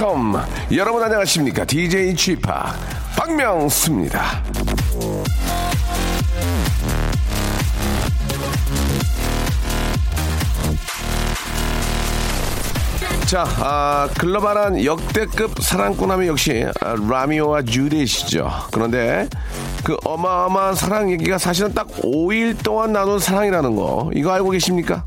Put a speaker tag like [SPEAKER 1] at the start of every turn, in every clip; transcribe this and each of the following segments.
[SPEAKER 1] welcome. 여러분 안녕하십니까? DJ Chip 박명수입니다. 자, 아, 글로벌한 역대급 사랑꾼하면 역시 아, 라미오와 주리시죠. 그런데 그 어마어마한 사랑 얘기가 사실은 딱 5일 동안 나눈 사랑이라는 거 이거 알고 계십니까?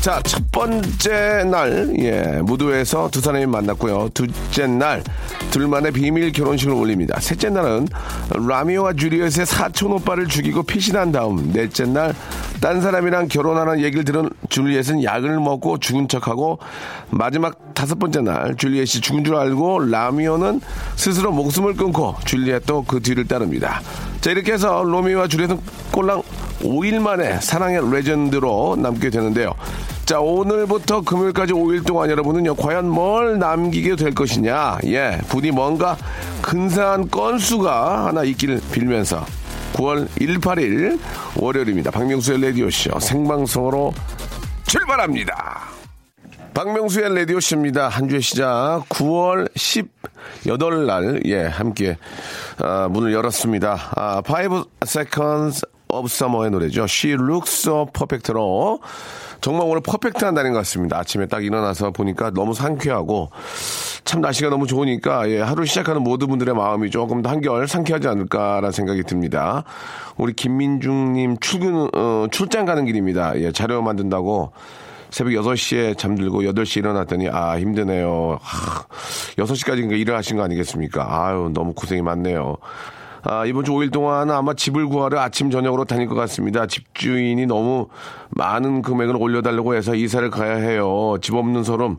[SPEAKER 1] 자, 첫 번째 날, 예, 무도에서 두 사람이 만났고요. 둘째 날, 둘만의 비밀 결혼식을 올립니다. 셋째 날은 라미오와 주리엣의 사촌 오빠를 죽이고 피신한 다음, 넷째 날, 딴 사람이랑 결혼하는 얘기를 들은 줄리엣은 약을 먹고 죽은 척하고, 마지막 다섯 번째 날, 줄리엣이 죽은 줄 알고, 라미오는 스스로 목숨을 끊고, 줄리엣도 그 뒤를 따릅니다. 자, 이렇게 해서 로미오와 줄리엣은 꼴랑 5일 만에 사랑의 레전드로 남게 되는데요. 자, 오늘부터 금요일까지 5일 동안 여러분은요, 과연 뭘 남기게 될 것이냐. 예, 부디 뭔가 근사한 건수가 하나 있기를 빌면서 9월 1, 8일 월요일입니다. 박명수의 라디오쇼 생방송으로 출발합니다. 박명수의 라디오쇼입니다. 한 주의 시작 9월 18날, 예, 함께, 아, 문을 열었습니다. 아, 5 seconds of summer의 노래죠. She looks so perfect로. 정말 오늘 퍼펙트한 날인 것 같습니다. 아침에 딱 일어나서 보니까 너무 상쾌하고 참 날씨가 너무 좋으니까 예, 하루 시작하는 모든 분들의 마음이 조금 더 한결 상쾌하지 않을까라는 생각이 듭니다. 우리 김민중님 출근 어, 출장 가는 길입니다. 예, 자료 만든다고 새벽 6시에 잠들고 8시에 일어났더니 아 힘드네요. 하, 6시까지 일을 하신 거 아니겠습니까? 아유 너무 고생이 많네요. 아, 이번 주 5일 동안 아마 집을 구하러 아침, 저녁으로 다닐 것 같습니다. 집주인이 너무 많은 금액을 올려달라고 해서 이사를 가야 해요. 집 없는 소름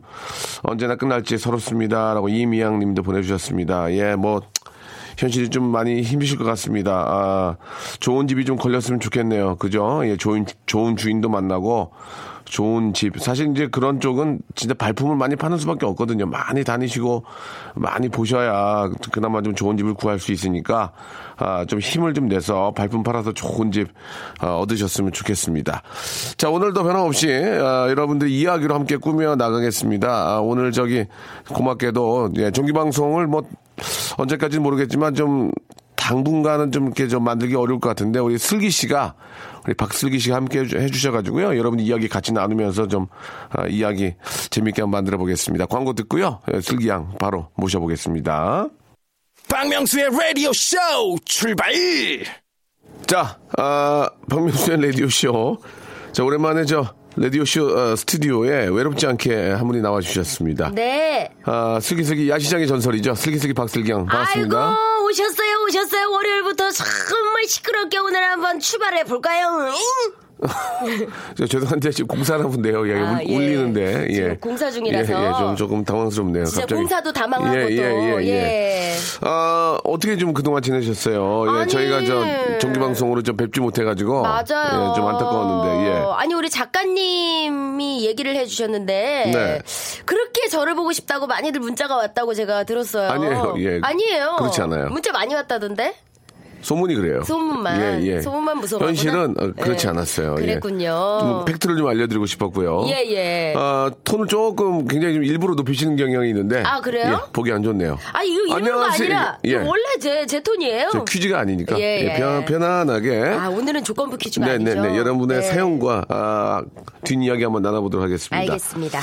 [SPEAKER 1] 언제나 끝날지 서럽습니다. 라고 이미양 님도 보내주셨습니다. 예, 뭐, 현실이 좀 많이 힘드실 것 같습니다. 아, 좋은 집이 좀 걸렸으면 좋겠네요. 그죠? 예, 좋은, 좋은 주인도 만나고, 좋은 집. 사실 이제 그런 쪽은 진짜 발품을 많이 파는 수밖에 없거든요. 많이 다니시고 많이 보셔야 그나마 좀 좋은 집을 구할 수 있으니까 아, 좀 힘을 좀 내서 발품 팔아서 좋은 집 아, 얻으셨으면 좋겠습니다. 자 오늘도 변함없이 아, 여러분들이 이야기로 함께 꾸며 나가겠습니다. 아, 오늘 저기 고맙게도 예, 정기 방송을 뭐 언제까지는 모르겠지만 좀 당분간은 좀 이렇게 좀 만들기 어려울 것 같은데 우리 슬기 씨가 우리 박슬기 씨가 함께 해주셔가지고요. 여러분 이야기 같이 나누면서 좀 아, 이야기 재밌게 한번 만들어 보겠습니다. 광고 듣고요. 예, 슬기 양 바로 모셔보겠습니다.
[SPEAKER 2] 박명수의 라디오 쇼 출발!
[SPEAKER 1] 자, 아, 박명수의 라디오 쇼. 자 오랜만에 저 라디오 쇼 어, 스튜디오에 외롭지 않게 한 분이 나와 주셨습니다.
[SPEAKER 3] 네.
[SPEAKER 1] 아, 슬기슬기 야시장의 전설이죠. 슬기슬기 박슬기양 반갑습니다.
[SPEAKER 3] 아이고 오셨어요 오셨어요 월요일부터 정말 시끄럽게 오늘 한번 출발해 볼까요?
[SPEAKER 1] 저 죄송한데 지금 공사하는 분데요. 예,
[SPEAKER 3] 아,
[SPEAKER 1] 울,
[SPEAKER 3] 예.
[SPEAKER 1] 울리는데 예.
[SPEAKER 3] 공사 중이라서.
[SPEAKER 1] 예, 예, 좀 조금 당황스럽네요.
[SPEAKER 3] 진짜
[SPEAKER 1] 갑자기.
[SPEAKER 3] 공사도 다 망하고
[SPEAKER 1] 예, 예,
[SPEAKER 3] 또,
[SPEAKER 1] 예, 예.
[SPEAKER 3] 예.
[SPEAKER 1] 아, 어떻게 좀 그동안 지내셨어요? 예,
[SPEAKER 3] 아니.
[SPEAKER 1] 저희가 저 정기 방송으로 좀 뵙지 못해 가지고
[SPEAKER 3] 맞아요.
[SPEAKER 1] 예, 좀 안타까웠는데. 예.
[SPEAKER 3] 아니 우리 작가님이 얘기를 해 주셨는데
[SPEAKER 1] 네.
[SPEAKER 3] 그렇게 저를 보고 싶다고 많이들 문자가 왔다고 제가 들었어요.
[SPEAKER 1] 아니에요, 예.
[SPEAKER 3] 아니에요.
[SPEAKER 1] 그렇지 않아요.
[SPEAKER 3] 문자 많이 왔다던데.
[SPEAKER 1] 소문이 그래요.
[SPEAKER 3] 소문만.
[SPEAKER 1] 예, 예.
[SPEAKER 3] 소문만 무서워.
[SPEAKER 1] 현실은 어, 그렇지 않았어요. 예.
[SPEAKER 3] 그랬군요.
[SPEAKER 1] 좀 팩트를 좀 알려드리고 싶었고요.
[SPEAKER 3] 예, 예.
[SPEAKER 1] 아, 톤을 조금 굉장히 좀 일부러 높이시는 경향이 있는데.
[SPEAKER 3] 아, 그래요?
[SPEAKER 1] 예, 보기 안 좋네요.
[SPEAKER 3] 아니 이거
[SPEAKER 1] 안녕하세요.
[SPEAKER 3] 아니라
[SPEAKER 1] 예.
[SPEAKER 3] 원래 제 제 톤이에요.
[SPEAKER 1] 저 퀴즈가 아니니까
[SPEAKER 3] 예,
[SPEAKER 1] 예,
[SPEAKER 3] 예.
[SPEAKER 1] 편, 편안하게
[SPEAKER 3] 아 오늘은 조건부 퀴즈가
[SPEAKER 1] 네,
[SPEAKER 3] 아니죠.
[SPEAKER 1] 네, 네. 여러분의
[SPEAKER 3] 네.
[SPEAKER 1] 사연과 아, 뒷이야기 한번 나눠보도록 하겠습니다.
[SPEAKER 3] 알겠습니다.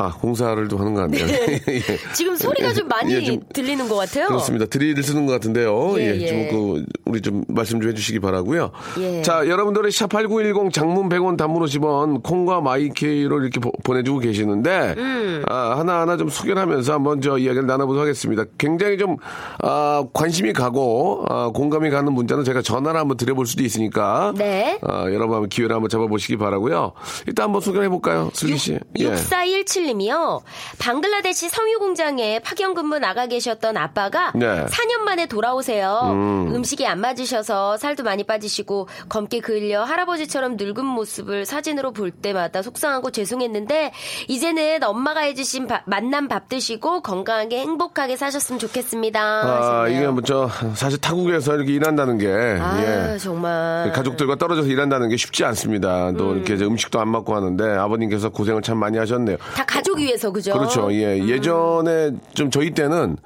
[SPEAKER 1] 아, 공사를 좀 하는 것 같네요. 예.
[SPEAKER 3] 지금 소리가 좀 많이
[SPEAKER 1] 예, 좀
[SPEAKER 3] 들리는 것 같아요.
[SPEAKER 1] 그렇습니다. 드릴을 쓰는 것 같은데요.
[SPEAKER 3] 예,
[SPEAKER 1] 예,
[SPEAKER 3] 예.
[SPEAKER 1] 좀 그, 우리 좀 말씀 좀 해주시기 바라고요
[SPEAKER 3] 예.
[SPEAKER 1] 자, 여러분들의 샵8910 장문 100원 단문 50원 콩과 마이케이로 이렇게 보, 내주고 계시는데,
[SPEAKER 3] 음.
[SPEAKER 1] 아, 하나하나 좀 소개를 하면서 한번 저 이야기를 나눠보도록 하겠습니다. 굉장히 좀, 아, 관심이 가고, 아, 공감이 가는 문자는 제가 전화를 한번 드려볼 수도 있으니까,
[SPEAKER 3] 네.
[SPEAKER 1] 아, 여러분 한번 기회를 한번 잡아보시기 바라고요 일단 한번 소개를 해볼까요? 슬기 씨. 예.
[SPEAKER 3] 6417 5127 님이요. 방글라데시 섬유 공장에 파견 근무 나가 계셨던 아빠가
[SPEAKER 1] 네.
[SPEAKER 3] 4년 만에 돌아오세요. 음. 식이안 맞으셔서 살도 많이 빠지시고 검게 그을려 할아버지처럼 늙은 모습을 사진으로 볼 때마다 속상하고 죄송했는데 이제는 엄마가 해주신 밥- 만난 밥 드시고 건강하게 행복하게 사셨으면 좋겠습니다.
[SPEAKER 1] 아,
[SPEAKER 3] 하셨네요.
[SPEAKER 1] 이게 뭐저 사실 타국에서 이렇게 일한다는 게
[SPEAKER 3] 아,
[SPEAKER 1] 예.
[SPEAKER 3] 정말.
[SPEAKER 1] 가족들과 떨어져서 일한다는 게 쉽지 않습니다. 또 이렇게 이제 음식도 안 맞고 하는데 아버님께서 고생을 참 많이 하셨네요.
[SPEAKER 3] 다 가족 위해서 그죠?
[SPEAKER 1] 그렇죠. 예. 예전에 좀 저희 때는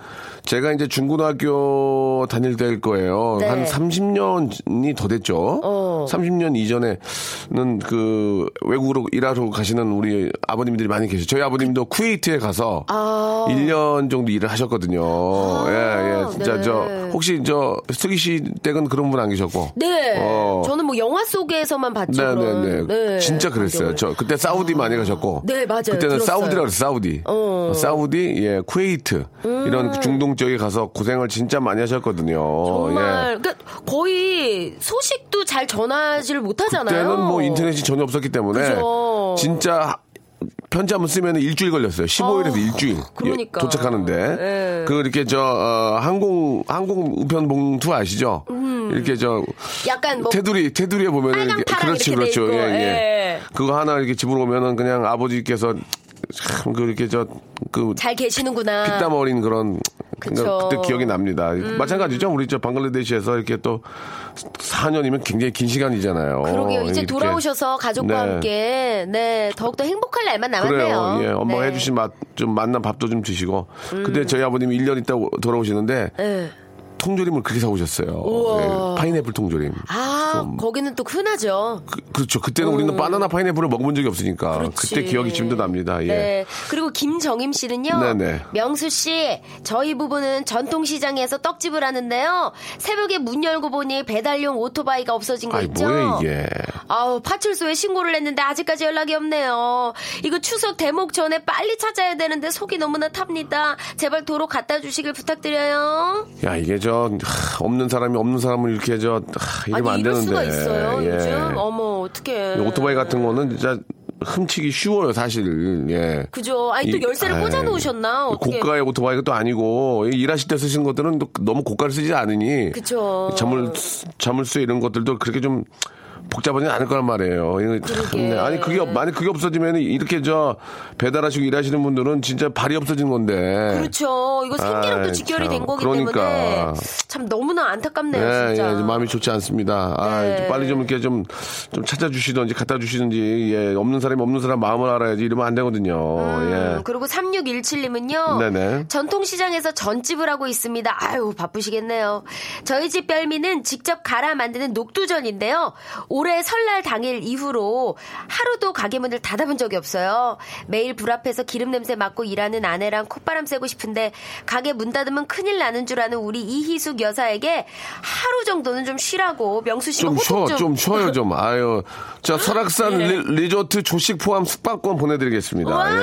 [SPEAKER 1] 제가 이제 중고등학교 다닐 때일 거예요.
[SPEAKER 3] 네.
[SPEAKER 1] 한 30년이 더 됐죠.
[SPEAKER 3] 어.
[SPEAKER 1] 30년 이전에는 그 외국으로 일하러 가시는 우리 아버님들이 많이 계세요. 저희 아버님도 쿠웨이트에 가서
[SPEAKER 3] 아.
[SPEAKER 1] 1년 정도 일을 하셨거든요. 예, 예. 진짜
[SPEAKER 3] 네.
[SPEAKER 1] 저 혹시 저 슬기 씨 댁은 그런 분 안 계셨고.
[SPEAKER 3] 네.
[SPEAKER 1] 어.
[SPEAKER 3] 저는 뭐 영화 속에서만 봤죠.
[SPEAKER 1] 네 네네.
[SPEAKER 3] 그런. 네.
[SPEAKER 1] 진짜 그랬어요. 저 그때 사우디 많이 가셨고.
[SPEAKER 3] 네, 맞아요.
[SPEAKER 1] 그때는
[SPEAKER 3] 들었어요.
[SPEAKER 1] 사우디라고 그랬어요. 사우디.
[SPEAKER 3] 어. 음.
[SPEAKER 1] 사우디, 예, 쿠웨이트 이런 중동 쪽에 가서 고생을 진짜 많이 하셨거든요.
[SPEAKER 3] 정말
[SPEAKER 1] 예.
[SPEAKER 3] 그러니까 거의 소식도 잘 전하 지를 못하잖아요.
[SPEAKER 1] 그때는 뭐 인터넷이 전혀 없었기 때문에
[SPEAKER 3] 그죠.
[SPEAKER 1] 진짜 편지 한번 쓰면 일주일 걸렸어요. 15일에서
[SPEAKER 3] 아,
[SPEAKER 1] 일주일
[SPEAKER 3] 그러니까.
[SPEAKER 1] 예, 도착하는데
[SPEAKER 3] 예.
[SPEAKER 1] 그 이렇게 저 어, 항공 항공 우편 봉투 아시죠? 이렇게 저
[SPEAKER 3] 음. 약간 뭐
[SPEAKER 1] 테두리 테두리에 보면
[SPEAKER 3] 빨강,
[SPEAKER 1] 이렇게
[SPEAKER 3] 파랑
[SPEAKER 1] 그렇지
[SPEAKER 3] 이렇게 돼
[SPEAKER 1] 그렇죠 예, 예.
[SPEAKER 3] 예.
[SPEAKER 1] 그거 하나 이렇게 집으로 오면은 그냥 아버지께서 참 그렇게 저 그
[SPEAKER 3] 잘 계시는구나.
[SPEAKER 1] 피땀 어린 그런
[SPEAKER 3] 그쵸. 음.
[SPEAKER 1] 그때 기억이 납니다. 마찬가지죠. 우리 저 방글라데시에서 이렇게 또 4년이면 굉장히 긴 시간이잖아요.
[SPEAKER 3] 그러게요. 이제
[SPEAKER 1] 이렇게.
[SPEAKER 3] 돌아오셔서 가족과
[SPEAKER 1] 네.
[SPEAKER 3] 함께 네 더욱더 행복할 날만 남았네요.
[SPEAKER 1] 그래요. 예, 엄마가
[SPEAKER 3] 네.
[SPEAKER 1] 해주신 맛, 좀 만난 밥도 좀 드시고. 그때 저희 아버님이 1년 있다 오- 돌아오시는데
[SPEAKER 3] 네.
[SPEAKER 1] 통조림을 그렇게 사오셨어요. 예, 파인애플 통조림.
[SPEAKER 3] 아 거기는 또 흔하죠.
[SPEAKER 1] 그, 렇죠 그때는 우리는 바나나 파인애플을 먹어본 적이 없으니까
[SPEAKER 3] 음. 그렇지.
[SPEAKER 1] 그때 기억이 지금도 납니다. 예.
[SPEAKER 3] 네. 그리고 김정임 씨는요.
[SPEAKER 1] 네네.
[SPEAKER 3] 명수 씨, 저희 부부는 전통시장에서 떡집을 하는데요. 새벽에 문 열고 보니 배달용 오토바이가 없어진 거
[SPEAKER 1] 아이
[SPEAKER 3] 있죠?
[SPEAKER 1] 뭐야 이게.
[SPEAKER 3] 아우 파출소에 신고를 했는데 아직까지 연락이 없네요. 이거 추석 대목 전에 빨리 찾아야 되는데 속이 너무나 탑니다. 제발 도로 갖다 주시길 부탁드려요.
[SPEAKER 1] 야 이게 저 하, 없는 사람이 없는 사람을 이렇게 저 하, 이러면
[SPEAKER 3] 아니
[SPEAKER 1] 안 되는데.
[SPEAKER 3] 수가 있어요.
[SPEAKER 1] 예.
[SPEAKER 3] 요즘 어머 어떡해.
[SPEAKER 1] 오토바이 같은 거는 진짜 훔치기 쉬워요 사실. 예.
[SPEAKER 3] 그죠. 아니 또
[SPEAKER 1] 이-
[SPEAKER 3] 열쇠를
[SPEAKER 1] 아이,
[SPEAKER 3] 꽂아 놓으셨나? 어떻게?
[SPEAKER 1] 고가의 오토바이가 또 아니고 이 일하실 때 쓰시는 것들은 또 너무 고가를 쓰지 않으니. 자물 자물쇠 이런 것들도 그렇게 좀 복잡하지 않을 거란 말이에요. 이거 참. 아니 그게 없- 만약 그게 없어지면 이렇게 저 배달하시고 일하시는 분들은 진짜 발이 없어지는 건데.
[SPEAKER 3] 그렇죠. 이거 생계랑도
[SPEAKER 1] 아이,
[SPEAKER 3] 직결이
[SPEAKER 1] 참.
[SPEAKER 3] 된 거기
[SPEAKER 1] 그러니까.
[SPEAKER 3] 때문에 참 너무나 안타깝네요.
[SPEAKER 1] 예,
[SPEAKER 3] 진짜.
[SPEAKER 1] 예, 좀 마음이 좋지 않습니다. 아,
[SPEAKER 3] 네.
[SPEAKER 1] 좀 빨리 좀 이렇게 좀, 좀 찾아주시든지 갖다 주시든지, 예, 없는 사람이 없는 사람 마음을 알아야지 이러면 안 되거든요. 예.
[SPEAKER 3] 음, 그리고 3617님은요.
[SPEAKER 1] 네네.
[SPEAKER 3] 전통시장에서 전집을 하고 있습니다. 아유, 바쁘시겠네요. 저희 집 별미는 직접 갈아 만드는 녹두전인데요. 올해 설날 당일 이후로 하루도 가게 문을 닫아본 적이 없어요. 매일 불 앞에서 기름 냄새 맡고 일하는 아내랑 콧바람 쐬고 싶은데 가게 문 닫으면 큰일 나는 줄 아는 우리 이희숙 여사에게 하루 정도는 좀 쉬라고 명수 씨가
[SPEAKER 1] 좀 쉬어,
[SPEAKER 3] 좀,
[SPEAKER 1] 좀 쉬어요, 좀. 아유. 자, 설악산
[SPEAKER 3] 네.
[SPEAKER 1] 리, 조트 조식 포함 숙박권 보내드리겠습니다.
[SPEAKER 3] 와!
[SPEAKER 1] 예.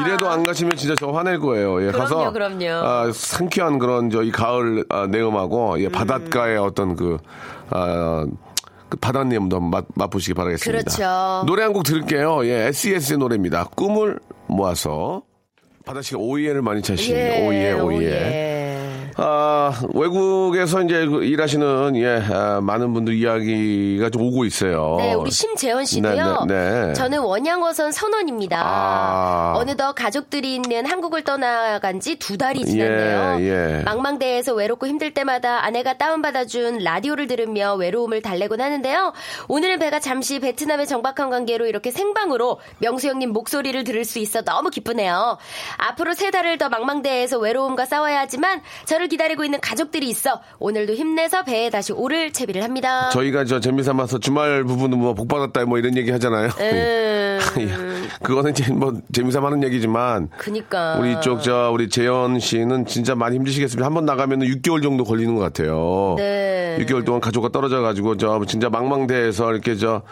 [SPEAKER 1] 이래도 안 가시면 진짜 저 화낼 거예요. 예,
[SPEAKER 3] 그럼요,
[SPEAKER 1] 가서
[SPEAKER 3] 그럼요.
[SPEAKER 1] 아, 상쾌한 그런 저 이 가을 아, 내음하고 예, 바닷가의 어떤 그, 아, 그 바다님도 한번 맛, 맛보시기 바라겠습니다.
[SPEAKER 3] 그렇죠.
[SPEAKER 1] 노래 한 곡 들을게요. 예, SES의 노래입니다. 꿈을 모아서. 바다 씨가 오이에를 많이 차시는
[SPEAKER 3] 예,
[SPEAKER 1] 오이에, 오이에. 아, 외국에서 이제 그 일하시는, 예, 아, 많은 분들 이야기가 좀 오고 있어요.
[SPEAKER 3] 네, 우리 심재원 씨도요.
[SPEAKER 1] 네, 네, 네.
[SPEAKER 3] 저는 원양어선 선원입니다.
[SPEAKER 1] 아.
[SPEAKER 3] 어느덧 가족들이 있는 한국을 떠나간 지 두 달이 지났네요.
[SPEAKER 1] 예, 예.
[SPEAKER 3] 망망대해에서 외롭고 힘들 때마다 아내가 다운받아준 라디오를 들으며 외로움을 달래곤 하는데요. 오늘은 배가 잠시 베트남의 정박한 관계로 이렇게 생방으로 명수 형님 목소리를 들을 수 있어 너무 기쁘네요. 앞으로 세 달을 더 망망대해에서 외로움과 싸워야 하지만 저를 기다리고 있는 가족들이 있어 오늘도 힘내서 배에 다시 오를 채비를 합니다.
[SPEAKER 1] 저희가 저 재미삼아서 주말 부부는 뭐복 받았다 뭐 이런 얘기 하잖아요.
[SPEAKER 3] 음,
[SPEAKER 1] 그거는 이제 뭐 재미삼아 하는 얘기지만
[SPEAKER 3] 그니까.
[SPEAKER 1] 우리 쪽저 우리 재현 씨는 진짜 많이 힘드시겠습니다. 한 번 나가면 6개월 정도 걸리는 것 같아요.
[SPEAKER 3] 네.
[SPEAKER 1] 6개월 동안 가족과 떨어져 가지고 저 진짜 망망대해에서 이렇게 저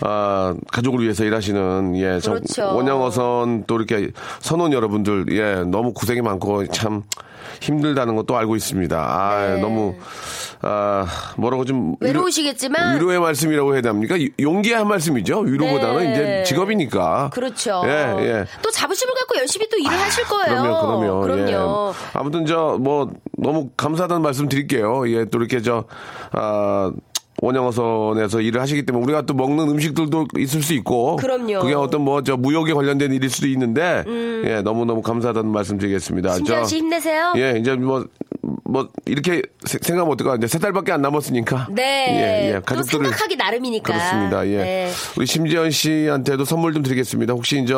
[SPEAKER 1] 아, 가족을 위해서 일하시는 예, 저
[SPEAKER 3] 그렇죠.
[SPEAKER 1] 원양어선 또 이렇게 선원 여러분들 예, 너무 고생이 많고 참 힘들다는 것도 알고 있습니다. 아,
[SPEAKER 3] 네.
[SPEAKER 1] 너무 아, 뭐라고 좀 위로-
[SPEAKER 3] 외로우시겠지만
[SPEAKER 1] 위로 의 말씀이라고 해야 됩니까? 용기의 한 말씀이죠. 위로보다는
[SPEAKER 3] 네.
[SPEAKER 1] 이제 사회니까.
[SPEAKER 3] 그렇죠.
[SPEAKER 1] 예, 예.
[SPEAKER 3] 또 자부심을 갖고 열심히 또 일을 하실 거예요.
[SPEAKER 1] 그럼요, 그럼요.
[SPEAKER 3] 그럼요.
[SPEAKER 1] 예. 아무튼 저 뭐 너무 감사하다는 말씀 드릴게요. 예, 또 이렇게 저 아. 원양어선에서 일을 하시기 때문에 우리가 또 먹는 음식들도 있을 수 있고
[SPEAKER 3] 그럼요.
[SPEAKER 1] 그게 어떤 뭐 저 무역에 관련된 일일 수도 있는데 예 너무 너무 감사하다는 말씀 드리겠습니다.
[SPEAKER 3] 신지현
[SPEAKER 1] 저-
[SPEAKER 3] 씨 힘내세요.
[SPEAKER 1] 예 이제 뭐 뭐 이렇게 세- 생각하면 어떨까 이제 세 달밖에 안 남았으니까
[SPEAKER 3] 네.
[SPEAKER 1] 예, 예.
[SPEAKER 3] 또
[SPEAKER 1] 가족들을
[SPEAKER 3] 생각하기 나름이니까.
[SPEAKER 1] 그렇습니다. 예.
[SPEAKER 3] 네.
[SPEAKER 1] 우리 심지현 씨한테도 선물 좀 드리겠습니다. 혹시 이제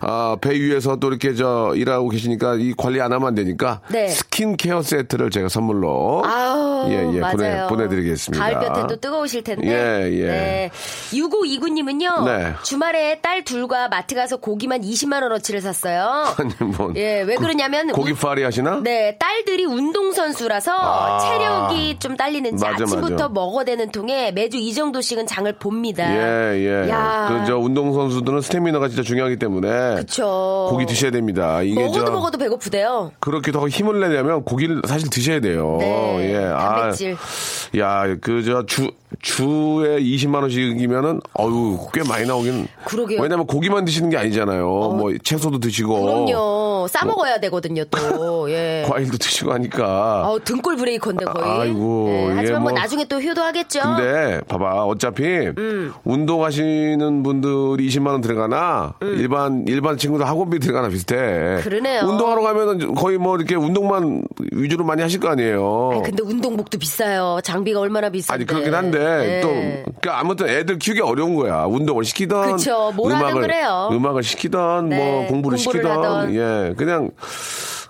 [SPEAKER 1] 아, 배 위에서 또 이렇게 저 일하고 계시니까 이 관리 안 하면 안 되니까
[SPEAKER 3] 네.
[SPEAKER 1] 스킨케어 세트를 제가 선물로
[SPEAKER 3] 아우,
[SPEAKER 1] 예, 예,
[SPEAKER 3] 맞아요.
[SPEAKER 1] 보내, 보내드리겠습니다.
[SPEAKER 3] 가을볕에도 뜨거우실 텐데.
[SPEAKER 1] 예, 예.
[SPEAKER 3] 네. 6529님은요.
[SPEAKER 1] 네.
[SPEAKER 3] 주말에 딸 둘과 마트 가서 고기만 20만 원어치를 샀어요.
[SPEAKER 1] 아니 뭐
[SPEAKER 3] 예, 왜 그러냐면.
[SPEAKER 1] 고기
[SPEAKER 3] 운-
[SPEAKER 1] 파리 하시나?
[SPEAKER 3] 네, 딸들이 운동 선수라서
[SPEAKER 1] 아.
[SPEAKER 3] 체력이 좀 딸리는지
[SPEAKER 1] 맞아,
[SPEAKER 3] 아침부터
[SPEAKER 1] 맞아.
[SPEAKER 3] 먹어대는 통에 매주 이 정도씩은 장을 봅니다.
[SPEAKER 1] 예, 예.
[SPEAKER 3] 야.
[SPEAKER 1] 그, 저, 운동 선수들은 스태미나가 진짜 중요하기 때문에.
[SPEAKER 3] 그쵸.
[SPEAKER 1] 고기 드셔야 됩니다. 이게
[SPEAKER 3] 먹어도
[SPEAKER 1] 저.
[SPEAKER 3] 먹어도 배고프대요.
[SPEAKER 1] 그렇게 더 힘을 내려면 고기를 사실 드셔야 돼요.
[SPEAKER 3] 네,
[SPEAKER 1] 예.
[SPEAKER 3] 단백질.
[SPEAKER 1] 아, 야, 그, 저, 주, 주에 20만 원씩이면은, 어유 꽤 많이 나오긴.
[SPEAKER 3] 그러게요.
[SPEAKER 1] 왜냐면 고기만 드시는 게 아니잖아요. 뭐, 채소도 드시고.
[SPEAKER 3] 그럼요. 싸 먹어야 되거든요, 또. 예.
[SPEAKER 1] 과일도 드시고 하니까.
[SPEAKER 3] 어, 등골 브레이커인데 거의.
[SPEAKER 1] 아이고,
[SPEAKER 3] 예,
[SPEAKER 1] 예,
[SPEAKER 3] 하지만 뭐
[SPEAKER 1] 뭐.
[SPEAKER 3] 나중에 또 효도하겠죠.
[SPEAKER 1] 근데 봐봐 어차피
[SPEAKER 3] 음.
[SPEAKER 1] 운동하시는 분들이 20만 원 들어가나 일반 일반 친구들 학원비 들어가나 비슷해.
[SPEAKER 3] 음. 그러네요.
[SPEAKER 1] 운동하러 가면은 거의 뭐 이렇게 운동만 위주로 많이 하실 거 아니에요.
[SPEAKER 3] 아니, 근데 운동복도 비싸요. 장비가 얼마나 비싼데.
[SPEAKER 1] 아니 그렇긴 한데
[SPEAKER 3] 예.
[SPEAKER 1] 또 그러니까 아무튼 애들 키우기 어려운 거야. 운동을 시키던
[SPEAKER 3] 그쵸,
[SPEAKER 1] 음악을
[SPEAKER 3] 그래요.
[SPEAKER 1] 음악을 시키던
[SPEAKER 3] 네,
[SPEAKER 1] 뭐 공부를,
[SPEAKER 3] 공부를
[SPEAKER 1] 시키던
[SPEAKER 3] 하던.
[SPEAKER 1] 예 그냥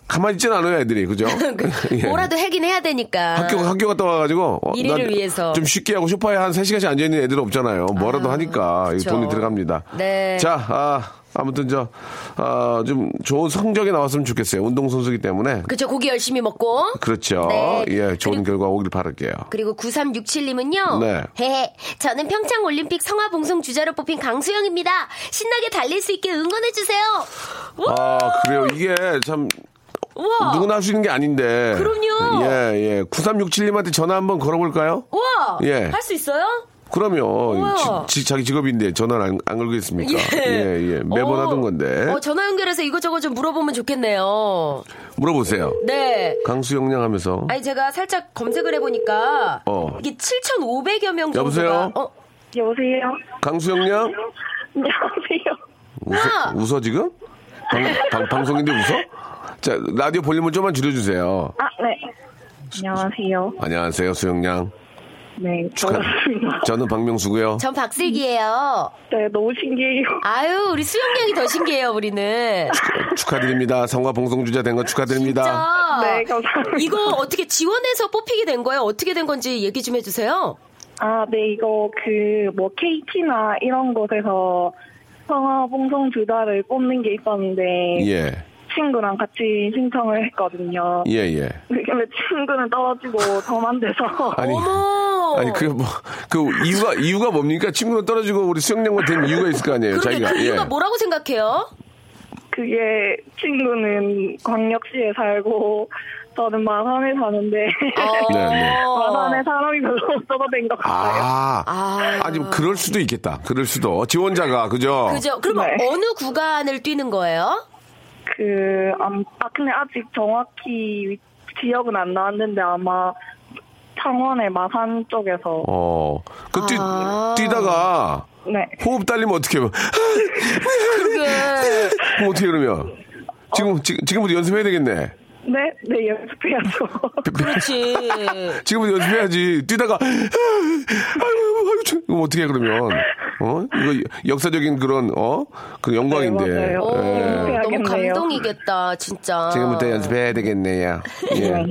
[SPEAKER 1] 가만히 있지는 않아요 애들이 그죠? 예.
[SPEAKER 3] 뭐라도 하긴 해야 되니까.
[SPEAKER 1] 학교 학교 갔다 와가지고 어,
[SPEAKER 3] 일일을
[SPEAKER 1] 난
[SPEAKER 3] 위해서.
[SPEAKER 1] 좀 쉽게 하고 소파에 한 3시간씩 앉아 있는 애들 없잖아요. 뭐라도 하니까 이
[SPEAKER 3] 그쵸.
[SPEAKER 1] 돈이 들어갑니다.
[SPEAKER 3] 네.
[SPEAKER 1] 자, 아, 아무튼 저, 아, 좀 좋은 성적이 나왔으면 좋겠어요. 운동선수기 때문에.
[SPEAKER 3] 그쵸, 고기 열심히 먹고.
[SPEAKER 1] 그렇죠.
[SPEAKER 3] 네.
[SPEAKER 1] 예, 좋은
[SPEAKER 3] 그리고-
[SPEAKER 1] 결과 오길 바랄게요.
[SPEAKER 3] 그리고 9367님은요.
[SPEAKER 1] 네.
[SPEAKER 3] 헤헤. 저는 평창 올림픽 성화 봉송 주자로 뽑힌 강수영입니다. 신나게 달릴 수 있게 응원해 주세요.
[SPEAKER 1] 아, 그래요. 이게 참
[SPEAKER 3] 우와.
[SPEAKER 1] 누구나 할 수 있는 게 아닌데.
[SPEAKER 3] 그럼요.
[SPEAKER 1] 예, 예. 9367님한테 전화 한번 걸어볼까요?
[SPEAKER 3] 우와.
[SPEAKER 1] 예.
[SPEAKER 3] 할 수 있어요?
[SPEAKER 1] 그럼요.
[SPEAKER 3] 우와.
[SPEAKER 1] 지- 자기 직업인데 전화를 안, 안 걸겠습니까?
[SPEAKER 3] 예.
[SPEAKER 1] 예, 예. 매번
[SPEAKER 3] 어,
[SPEAKER 1] 하던 건데.
[SPEAKER 3] 어, 전화 연결해서 이것저것 좀 물어보면 좋겠네요.
[SPEAKER 1] 물어보세요.
[SPEAKER 3] 네.
[SPEAKER 1] 강수영양 하면서.
[SPEAKER 3] 아니 제가 살짝 검색을 해보니까
[SPEAKER 1] 어.
[SPEAKER 3] 이게 7,500여 명 정도가
[SPEAKER 1] 여보세요?
[SPEAKER 3] 어,
[SPEAKER 4] 여보세요?
[SPEAKER 1] 강수영양?
[SPEAKER 4] 안녕하세요.
[SPEAKER 3] 와!
[SPEAKER 1] 웃어, 웃어 지금? 방, 방, 방송인데 웃어? 자, 라디오 볼륨을 좀만 줄여주세요.
[SPEAKER 4] 아, 네. 안녕하세요.
[SPEAKER 1] 안녕하세요, 수영양.
[SPEAKER 4] 네,
[SPEAKER 1] 축하,
[SPEAKER 4] 반갑습니다.
[SPEAKER 1] 저는 박명수고요.
[SPEAKER 3] 전 박슬기예요.
[SPEAKER 4] 네, 너무 신기해요.
[SPEAKER 3] 아유 우리 수영량이 더 신기해요 우리는.
[SPEAKER 1] 축하드립니다. 성과 봉송주자 된 거 축하드립니다.
[SPEAKER 3] 진짜.
[SPEAKER 4] 네, 감사합니다.
[SPEAKER 3] 이거 어떻게 지원해서 뽑히게 된 거예요? 어떻게 된 건지 얘기 좀 해주세요.
[SPEAKER 4] 아, 네, 이거 그, 뭐, KT나 이런 곳에서 성화 봉송 주자를 뽑는 게 있었는데,
[SPEAKER 1] 예,
[SPEAKER 4] 친구랑 같이 신청을 했거든요.
[SPEAKER 1] 예, 예.
[SPEAKER 4] 근데 친구는 떨어지고 저만 돼서.
[SPEAKER 1] 아니,
[SPEAKER 3] 어머.
[SPEAKER 1] 아니, 그, 뭐, 그, 이유가, 이유가 뭡니까? 친구는 떨어지고 우리 수영양만 된 이유가 있을 거 아니에요, 자기가.
[SPEAKER 3] 그 이유가
[SPEAKER 1] 예.
[SPEAKER 3] 뭐라고 생각해요?
[SPEAKER 4] 그게 친구는 광역시에 살고, 저는 마산에 사는데,
[SPEAKER 3] 어.
[SPEAKER 1] 네, 네.
[SPEAKER 4] 마산에 사람이 별로 없어서 된 것 같아요.
[SPEAKER 1] 아,
[SPEAKER 3] 아.
[SPEAKER 1] 아니, 뭐 그럴 수도 있겠다. 그럴 수도. 지원자가, 그죠?
[SPEAKER 3] 그죠? 그러면
[SPEAKER 4] 네.
[SPEAKER 3] 어느 구간을 뛰는 거예요?
[SPEAKER 4] 그, 암, 아, 근데 아직 정확히 위- 지역은 안 나왔는데 아마 창원의 마산 쪽에서.
[SPEAKER 1] 어, 그 뛰,
[SPEAKER 3] 아.
[SPEAKER 1] 뛰다가
[SPEAKER 4] 네.
[SPEAKER 1] 호흡 딸리면 어떻게 해요?
[SPEAKER 3] 그게
[SPEAKER 1] 그럼 어떻게 그러면? 지금, 지, 지금부터 연습해야 되겠네.
[SPEAKER 4] 네, 네, 연습해야죠.
[SPEAKER 3] 그렇지.
[SPEAKER 1] 지금부터 연습해야지. 뛰다가, 아이고, 아이고, 참. 이거 어떻게 해, 그러면? 어? 이거 역사적인 그런, 어? 그 영광인데.
[SPEAKER 4] 네, 맞아요.
[SPEAKER 3] 오,
[SPEAKER 1] 예.
[SPEAKER 3] 너무. 감동이겠다, 진짜.
[SPEAKER 1] 지금부터 연습해야 되겠네요. 예.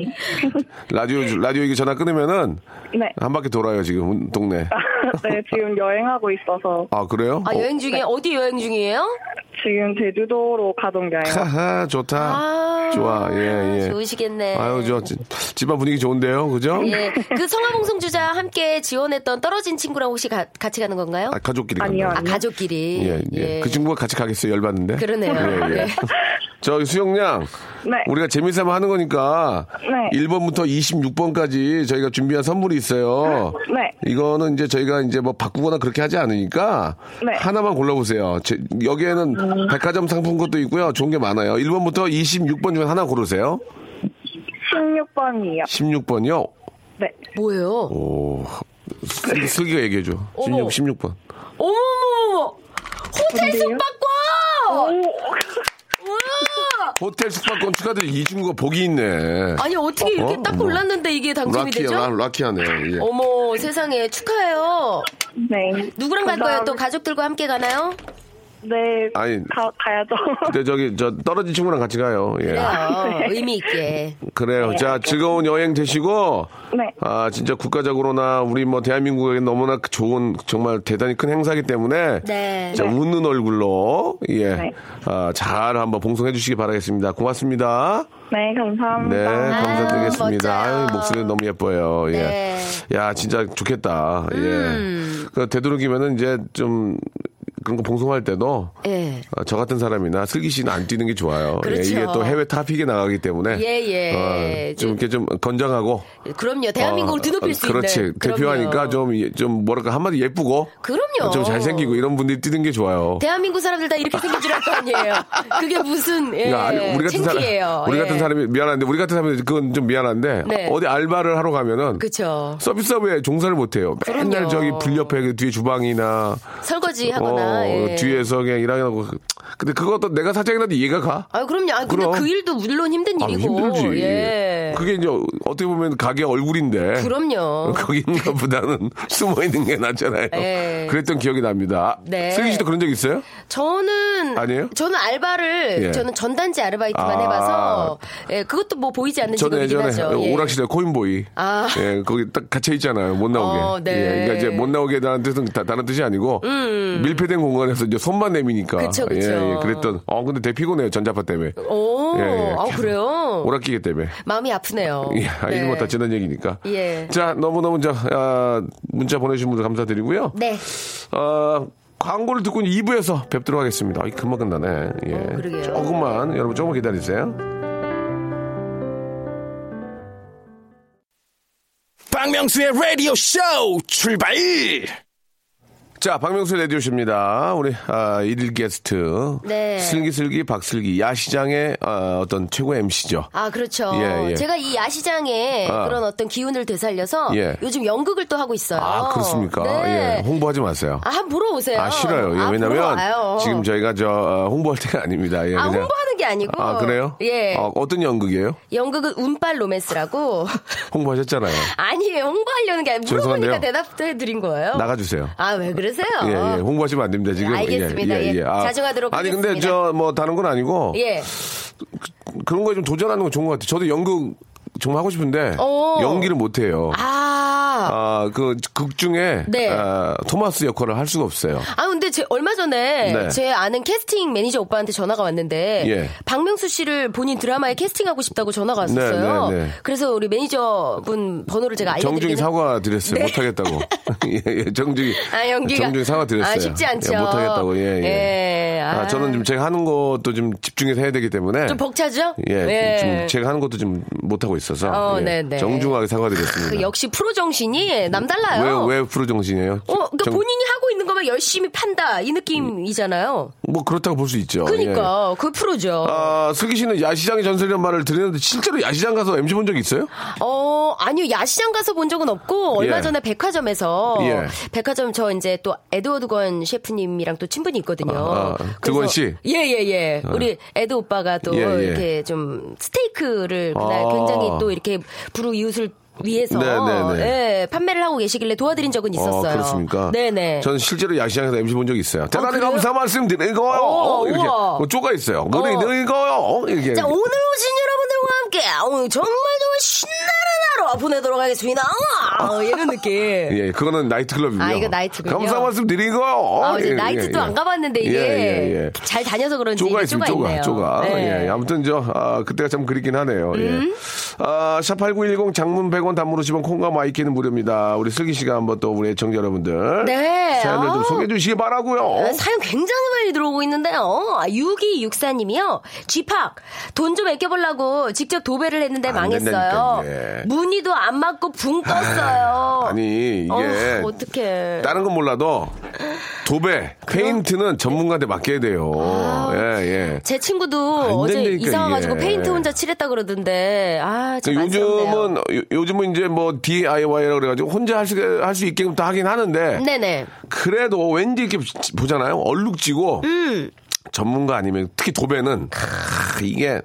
[SPEAKER 1] 라디오, 라디오 이게 전화 끊으면은
[SPEAKER 4] 네.
[SPEAKER 1] 한 바퀴 돌아요, 지금, 동네.
[SPEAKER 4] 네, 지금 여행하고 있어서
[SPEAKER 1] 아, 그래요?
[SPEAKER 3] 아, 여행 중에, 어디 여행 중이에요?
[SPEAKER 4] 지금 제주도로 가던 여행.
[SPEAKER 1] 하하, 좋다.
[SPEAKER 3] 아,
[SPEAKER 1] 좋아, 예, 예.
[SPEAKER 3] 좋으시겠네.
[SPEAKER 1] 아유, 저, 지- 집안 분위기 좋은데요, 그죠?
[SPEAKER 3] 예. 그 성화봉송 주자 함께 지원했던 떨어진 친구랑 혹시 가- 같이 가는 건가요?
[SPEAKER 1] 아, 가 족끼리
[SPEAKER 4] 아니요,
[SPEAKER 1] 간다.
[SPEAKER 3] 아, 가족끼리.
[SPEAKER 1] 예, 예, 그 친구가 같이 가겠어요, 열받는데.
[SPEAKER 3] 그러네요.
[SPEAKER 1] 예, 예.
[SPEAKER 3] 예.
[SPEAKER 1] 저기 수영양.
[SPEAKER 4] 네.
[SPEAKER 1] 우리가 재미삼아 하는 거니까.
[SPEAKER 4] 네.
[SPEAKER 1] 1번부터 26번까지 저희가 준비한 선물이 있어요.
[SPEAKER 4] 네.
[SPEAKER 1] 이거는 이제 저희가 이제 뭐 바꾸거나 그렇게 하지 않으니까.
[SPEAKER 4] 네.
[SPEAKER 1] 하나만 골라보세요. 제- 여기에는 백화점 상품권도 있고요. 좋은 게 많아요. 1번부터 26번 중에 하나 고르세요.
[SPEAKER 4] 16번이요.
[SPEAKER 1] 16번이요.
[SPEAKER 4] 네.
[SPEAKER 3] 뭐예요?
[SPEAKER 1] 오. 슬- 슬기가 얘기해줘.
[SPEAKER 3] 어머.
[SPEAKER 1] 16, 16번.
[SPEAKER 3] 어머머머머! 호텔
[SPEAKER 4] 뭔데요?
[SPEAKER 3] 숙박권! 우와!
[SPEAKER 1] 호텔 숙박권 축하드려. 이중구가 복이 있네.
[SPEAKER 3] 아니, 어떻게 이렇게
[SPEAKER 1] 어?
[SPEAKER 3] 딱. 골랐는데 이게 당첨이
[SPEAKER 1] 라키야,
[SPEAKER 3] 되죠?
[SPEAKER 1] 라, 라키하네. 예.
[SPEAKER 3] 어머, 세상에 축하해요.
[SPEAKER 4] 네.
[SPEAKER 3] 누구랑 갈 거예요? 또. 가족들과 함께 가나요?
[SPEAKER 4] 네.
[SPEAKER 1] 아니.
[SPEAKER 4] 가, 가야죠.
[SPEAKER 1] 근데 저기 저 떨어진 친구랑 같이 가요. 예.
[SPEAKER 3] 그래요. 의미 있게.
[SPEAKER 1] 그래요. 자, 즐거운 여행 되시고
[SPEAKER 4] 네.
[SPEAKER 1] 아, 진짜 국가적으로나 우리 뭐 대한민국에게 너무나 좋은 정말 대단히 큰 행사이기 때문에
[SPEAKER 3] 네.
[SPEAKER 1] 자, 웃는 얼굴로 예.
[SPEAKER 4] 네.
[SPEAKER 1] 아, 잘 한번 봉송해 주시기 바라겠습니다. 고맙습니다.
[SPEAKER 4] 네, 감사합니다.
[SPEAKER 1] 네, 감사드리겠습니다.
[SPEAKER 3] 멋져요.
[SPEAKER 1] 아유, 목소리 너무 예뻐요. 예.
[SPEAKER 3] 네.
[SPEAKER 1] 야, 진짜 좋겠다.
[SPEAKER 3] 음.
[SPEAKER 1] 예. 그 되도록이면은 이제 좀 그런 거 봉송할 때도
[SPEAKER 3] 예.
[SPEAKER 1] 어, 저 같은 사람이나 슬기 씨는 안 뛰는 게 좋아요. 예,
[SPEAKER 3] 그렇죠.
[SPEAKER 1] 이게 또 해외 타픽에 나가기 때문에
[SPEAKER 3] 예, 예.
[SPEAKER 1] 어, 좀 이렇게 좀 건장하고
[SPEAKER 3] 그럼요. 대한민국을
[SPEAKER 1] 어,
[SPEAKER 3] 드높일
[SPEAKER 1] 어,
[SPEAKER 3] 수
[SPEAKER 1] 그렇지.
[SPEAKER 3] 있는.
[SPEAKER 1] 대표하니까
[SPEAKER 3] 그럼요.
[SPEAKER 1] 좀, 예- 좀 뭐랄까 한마디 예쁘고
[SPEAKER 3] 그럼요.
[SPEAKER 1] 좀 잘생기고 이런 분들이 뛰는 게 좋아요.
[SPEAKER 3] 대한민국 사람들 다 이렇게 생긴 줄 알 거 아니에요. 그게 무슨 예,
[SPEAKER 1] 그러니까 아니, 우리 같은. 사람, 우리
[SPEAKER 3] 예.
[SPEAKER 1] 같은 사람이 미안한데 우리 같은 사람이 그건 좀 미안한데
[SPEAKER 3] 네.
[SPEAKER 1] 어디 알바를 하러 가면은
[SPEAKER 3] 그쵸.
[SPEAKER 1] 서비스업에 종사를 못 해요. 맨날
[SPEAKER 3] 그럼요.
[SPEAKER 1] 저기 불 옆에 그 뒤에 주방이나
[SPEAKER 3] 설거지 하거나.
[SPEAKER 1] 어,
[SPEAKER 3] 예.
[SPEAKER 1] 뒤에서 그냥 일하고 근데 그것도 내가 사장이라도 이해가 가.
[SPEAKER 3] 아, 그럼요. 아, 근데
[SPEAKER 1] 그럼.
[SPEAKER 3] 그 일도 물론 힘든
[SPEAKER 1] 아,
[SPEAKER 3] 일이고.
[SPEAKER 1] 힘들지.
[SPEAKER 3] 예.
[SPEAKER 1] 그게 이제 어떻게 보면 가게 얼굴인데.
[SPEAKER 3] 그럼요.
[SPEAKER 1] 거기 있는 것보다는 숨어 있는 게 낫잖아요.
[SPEAKER 3] 예.
[SPEAKER 1] 그랬던 기억이 납니다.
[SPEAKER 3] 네.
[SPEAKER 1] 슬기 씨도 그런 적 있어요?
[SPEAKER 3] 저는
[SPEAKER 1] 아니에요?
[SPEAKER 3] 저는 알바를
[SPEAKER 1] 예.
[SPEAKER 3] 저는 전단지 아르바이트만
[SPEAKER 1] 아.
[SPEAKER 3] 해봐서 예, 그것도 뭐 보이지 않는
[SPEAKER 1] 저는 예전에
[SPEAKER 3] 하죠. 예.
[SPEAKER 1] 오락실에 코인보이.
[SPEAKER 3] 아.
[SPEAKER 1] 예, 거기 딱 갇혀 있잖아요. 못 나오게.
[SPEAKER 3] 어, 네. 음.
[SPEAKER 1] 예, 그러니까 이제 못 나오게 다는 뜻은 다, 다른 뜻이 아니고 밀폐된 공간에서 이제 손만 내미니까.
[SPEAKER 3] 그쵸, 그쵸.
[SPEAKER 1] 예, 예, 그랬던. 어, 근데 되게 피곤해요. 전자파 때문에.
[SPEAKER 3] 오,
[SPEAKER 1] 예, 예.
[SPEAKER 3] 아 그래요?
[SPEAKER 1] 오락기계 때문에.
[SPEAKER 3] 마음이 아프네요.
[SPEAKER 1] 예,
[SPEAKER 3] 네.
[SPEAKER 1] 이름 다 지난 얘기니까.
[SPEAKER 3] 예.
[SPEAKER 1] 자, 너무너무 저, 아, 문자 보내주신 분들 감사드리고요.
[SPEAKER 3] 네.
[SPEAKER 1] 어, 광고를 듣고 2부에서 뵙도록 하겠습니다. 아이, 금방 끝나네. 예.
[SPEAKER 3] 어, 그러게요.
[SPEAKER 1] 조금만, 여러분 조금만 기다리세요.
[SPEAKER 2] 박명수의 라디오 쇼 출발!
[SPEAKER 1] 자, 박명수 레디오십니다. 우리, 아, 일일 게스트.
[SPEAKER 3] 네.
[SPEAKER 1] 슬기슬기 박슬기. 야시장의, 아, 어떤 최고 MC죠.
[SPEAKER 3] 아, 그렇죠.
[SPEAKER 1] 예, 예.
[SPEAKER 3] 제가 이 야시장에
[SPEAKER 1] 아.
[SPEAKER 3] 그런 어떤 기운을 되살려서
[SPEAKER 1] 예.
[SPEAKER 3] 요즘 연극을 또 하고 있어요.
[SPEAKER 1] 아, 그렇습니까?
[SPEAKER 3] 네.
[SPEAKER 1] 예. 홍보하지 마세요.
[SPEAKER 3] 아, 한번 보러 오세요.
[SPEAKER 1] 아, 싫어요. 예,
[SPEAKER 3] 아,
[SPEAKER 1] 왜냐면. 지금 저희가 저, 어, 홍보할 때가 아닙니다. 예,
[SPEAKER 3] 아,
[SPEAKER 1] 그냥.
[SPEAKER 3] 홍보하는 게 아니고.
[SPEAKER 1] 아, 그래요?
[SPEAKER 3] 예.
[SPEAKER 1] 어, 어떤 연극이에요?
[SPEAKER 3] 연극은 운빨 로맨스라고.
[SPEAKER 1] 홍보하셨잖아요.
[SPEAKER 3] 아니에요. 홍보하려는 게 아니고 물어보니까
[SPEAKER 1] 죄송한데요.
[SPEAKER 3] 대답해 드린 거예요.
[SPEAKER 1] 나가주세요.
[SPEAKER 3] 아, 왜 그러세요?
[SPEAKER 1] 예, 예. 홍보하시면 안 됩니다, 지금.
[SPEAKER 3] 알겠습니다. 예. 자중하도록
[SPEAKER 1] 아니, 근데
[SPEAKER 3] 하겠습니다.
[SPEAKER 1] 저, 뭐, 다른 건 아니고.
[SPEAKER 3] 예.
[SPEAKER 1] 그 런 거에 좀 도전하는 건 좋은 것 같아요. 저도 연극 정말 하고 싶은데.
[SPEAKER 3] 오.
[SPEAKER 1] 연기를 못해요.
[SPEAKER 3] 아.
[SPEAKER 1] 아, 그, 극 중에.
[SPEAKER 3] 네.
[SPEAKER 1] 아, 토마스 역할을 할 수가 없어요.
[SPEAKER 3] 아, 근데 제 얼마 전에
[SPEAKER 1] 네.
[SPEAKER 3] 제 아는 캐스팅 매니저 오빠한테 전화가 왔는데
[SPEAKER 1] 예.
[SPEAKER 3] 박명수 씨를 본인 드라마에 캐스팅하고 싶다고 전화가 왔었어요.
[SPEAKER 1] 네, 네, 네.
[SPEAKER 3] 그래서 우리 매니저 분 번호를 제가
[SPEAKER 1] 정중히
[SPEAKER 3] 알려드리긴
[SPEAKER 1] 사과 드렸어요.
[SPEAKER 3] 네.
[SPEAKER 1] 못하겠다고. 예, 예, 정중히.
[SPEAKER 3] 아, 연기가.
[SPEAKER 1] 정중히 사과 드렸어요.
[SPEAKER 3] 아, 쉽지 않죠.
[SPEAKER 1] 예, 못하겠다고, 예, 예.
[SPEAKER 3] 예,
[SPEAKER 1] 아,
[SPEAKER 3] 아.
[SPEAKER 1] 저는 좀 제가 하는 것도 좀 집중해서 해야 되기 때문에.
[SPEAKER 3] 좀 벅차죠?
[SPEAKER 1] 예, 좀 제가 하는 것도 좀 못하고 있어서.
[SPEAKER 3] 어,
[SPEAKER 1] 예,
[SPEAKER 3] 네, 네.
[SPEAKER 1] 정중하게 사과드렸습니다.
[SPEAKER 3] 그 역시 프로 정신 이 남달라요.
[SPEAKER 1] 왜, 왜 프로 정신이에요?
[SPEAKER 3] 어, 그러니까
[SPEAKER 1] 정-
[SPEAKER 3] 본인이 하고 있는 것만 열심히 판다 이 느낌이잖아요.
[SPEAKER 1] 뭐 그렇다고 볼 수 있죠. 예.
[SPEAKER 3] 그러니까 그 프로죠.
[SPEAKER 1] 아, 슬기 씨는 야시장의 전설이라는 말을 들었는데 실제로 야시장 가서 MC 본 적 있어요?
[SPEAKER 3] 어, 아니요. 야시장 가서 본 적은 없고 얼마
[SPEAKER 1] 예.
[SPEAKER 3] 전에 백화점에서
[SPEAKER 1] 예.
[SPEAKER 3] 백화점 저 이제 또 에드워드 권 셰프님이랑 또 친분이 있거든요.
[SPEAKER 1] 아, 아, 드권 씨?
[SPEAKER 3] 예, 예, 예. 우리 에드 오빠가 또
[SPEAKER 1] 예, 예.
[SPEAKER 3] 이렇게 좀 스테이크를 그날
[SPEAKER 1] 아.
[SPEAKER 3] 굉장히 또 이렇게 부르 이웃을 위해서
[SPEAKER 1] 네, 네, 네.
[SPEAKER 3] 예, 판매를 하고 계시길래 도와드린 적은 있었어요.
[SPEAKER 1] 어, 그렇습니까?
[SPEAKER 3] 네네.
[SPEAKER 1] 저는 실제로 야시장에서 MC 본 적이 있어요. 대단히
[SPEAKER 3] 그래요?
[SPEAKER 1] 감사 말씀 드리고요.
[SPEAKER 3] 오,
[SPEAKER 1] 이렇게
[SPEAKER 3] 우와.
[SPEAKER 1] 뭐 쪼가 있어요. 그래,
[SPEAKER 3] 어.
[SPEAKER 1] 이거요. 이렇게.
[SPEAKER 3] 자, 오늘 오신 여러분들과 함께 오늘 정말 정말 신나는 하루 보내도록 하겠습니다. 아, 이런 느낌.
[SPEAKER 1] 예, 그거는 나이트클럽이고요.
[SPEAKER 3] 아, 이거 나이트군요.
[SPEAKER 1] 감사 말씀 드린 거.
[SPEAKER 3] 아, 이제
[SPEAKER 1] 예,
[SPEAKER 3] 나이트도
[SPEAKER 1] 예,
[SPEAKER 3] 안
[SPEAKER 1] 예.
[SPEAKER 3] 가봤는데 이게
[SPEAKER 1] 예, 예, 예.
[SPEAKER 3] 잘 다녀서 그런지
[SPEAKER 1] 쪼가
[SPEAKER 3] 이게
[SPEAKER 1] 있습니다,
[SPEAKER 3] 쪼가.
[SPEAKER 1] 쪼가.
[SPEAKER 3] 네.
[SPEAKER 1] 예, 아무튼 저, 아, 그때가 참 그립긴 하네요. 예. 아, 샵8910 장문 100원 단문 50원 콩과 마이키는 무료입니다. 우리 슬기 씨가 한번 또 우리 애청자 여러분들.
[SPEAKER 3] 네.
[SPEAKER 1] 사연을 좀. 소개해 주시기 바라고요
[SPEAKER 3] 어, 사연 굉장히 많이 들어오고 있는데요. 6264님이요. 쥐팍 돈 좀 아껴보려고 직접 도배를 했는데
[SPEAKER 1] 안
[SPEAKER 3] 망했어요.
[SPEAKER 1] 이게.
[SPEAKER 3] 무늬도 안 맞고 붕 떴어요.
[SPEAKER 1] 아 니, 이게.
[SPEAKER 3] 어, 어떡해.
[SPEAKER 1] 다른 건 몰라도 도배, 페인트는 전문가한테 맡겨야 돼요. 예, 예.
[SPEAKER 3] 제 친구도
[SPEAKER 1] 안
[SPEAKER 3] 어제 이사 와가지고
[SPEAKER 1] 이게.
[SPEAKER 3] 페인트 혼자 칠했다 그러던데 아, 좀 안쓰럽네요.
[SPEAKER 1] 요즘은 요- 요즘은 이제 뭐 DIY라고 그래가지고 혼자 할 수 할 수 있게끔 다 하긴 하는데
[SPEAKER 3] 네네.
[SPEAKER 1] 그래도 왠지 이렇게 보잖아요 얼룩지고
[SPEAKER 3] 음.
[SPEAKER 1] 전문가 아니면 특히 도배는 크, 이게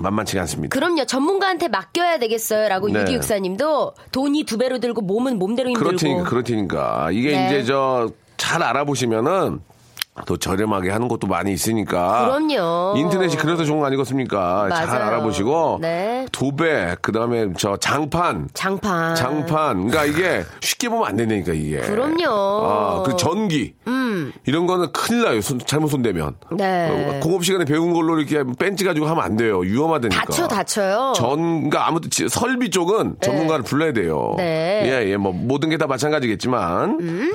[SPEAKER 1] 만만치가 않습니다.
[SPEAKER 3] 그럼요. 전문가한테 맡겨야 되겠어요.라고
[SPEAKER 1] 네.
[SPEAKER 3] 유기육사님도 돈이 두 배로 들고 몸은 몸대로 힘들고.
[SPEAKER 1] 그렇테니까 그렇테니까 이게
[SPEAKER 3] 네.
[SPEAKER 1] 이제 저 잘 알아보시면은 또 저렴하게 하는 것도 많이 있으니까.
[SPEAKER 3] 그럼요.
[SPEAKER 1] 인터넷이 그래서 좋은 거 아니겠습니까? 잘
[SPEAKER 3] 맞아요.
[SPEAKER 1] 알아보시고
[SPEAKER 3] 네.
[SPEAKER 1] 도배 그 다음에 저 장판
[SPEAKER 3] 장판.
[SPEAKER 1] 장판. 그러니까 이게 쉽게 보면 안 된다니까 이게.
[SPEAKER 3] 그럼요.
[SPEAKER 1] 아, 그 전기. 이런 거는 큰일 나요. 손- 잘못 손대면.
[SPEAKER 3] 음. 네.
[SPEAKER 1] 어, 공업 시간에 배운 걸로 이렇게 벤치 가지고 하면 안 돼요. 위험하다니까.
[SPEAKER 3] 다쳐 다쳐요.
[SPEAKER 1] 전, 그러니까 아무튼 지- 설비 쪽은 전문가를 불러야 돼요.
[SPEAKER 3] 네. 음.
[SPEAKER 1] 예, 예, 뭐 모든 게 다 마찬가지겠지만.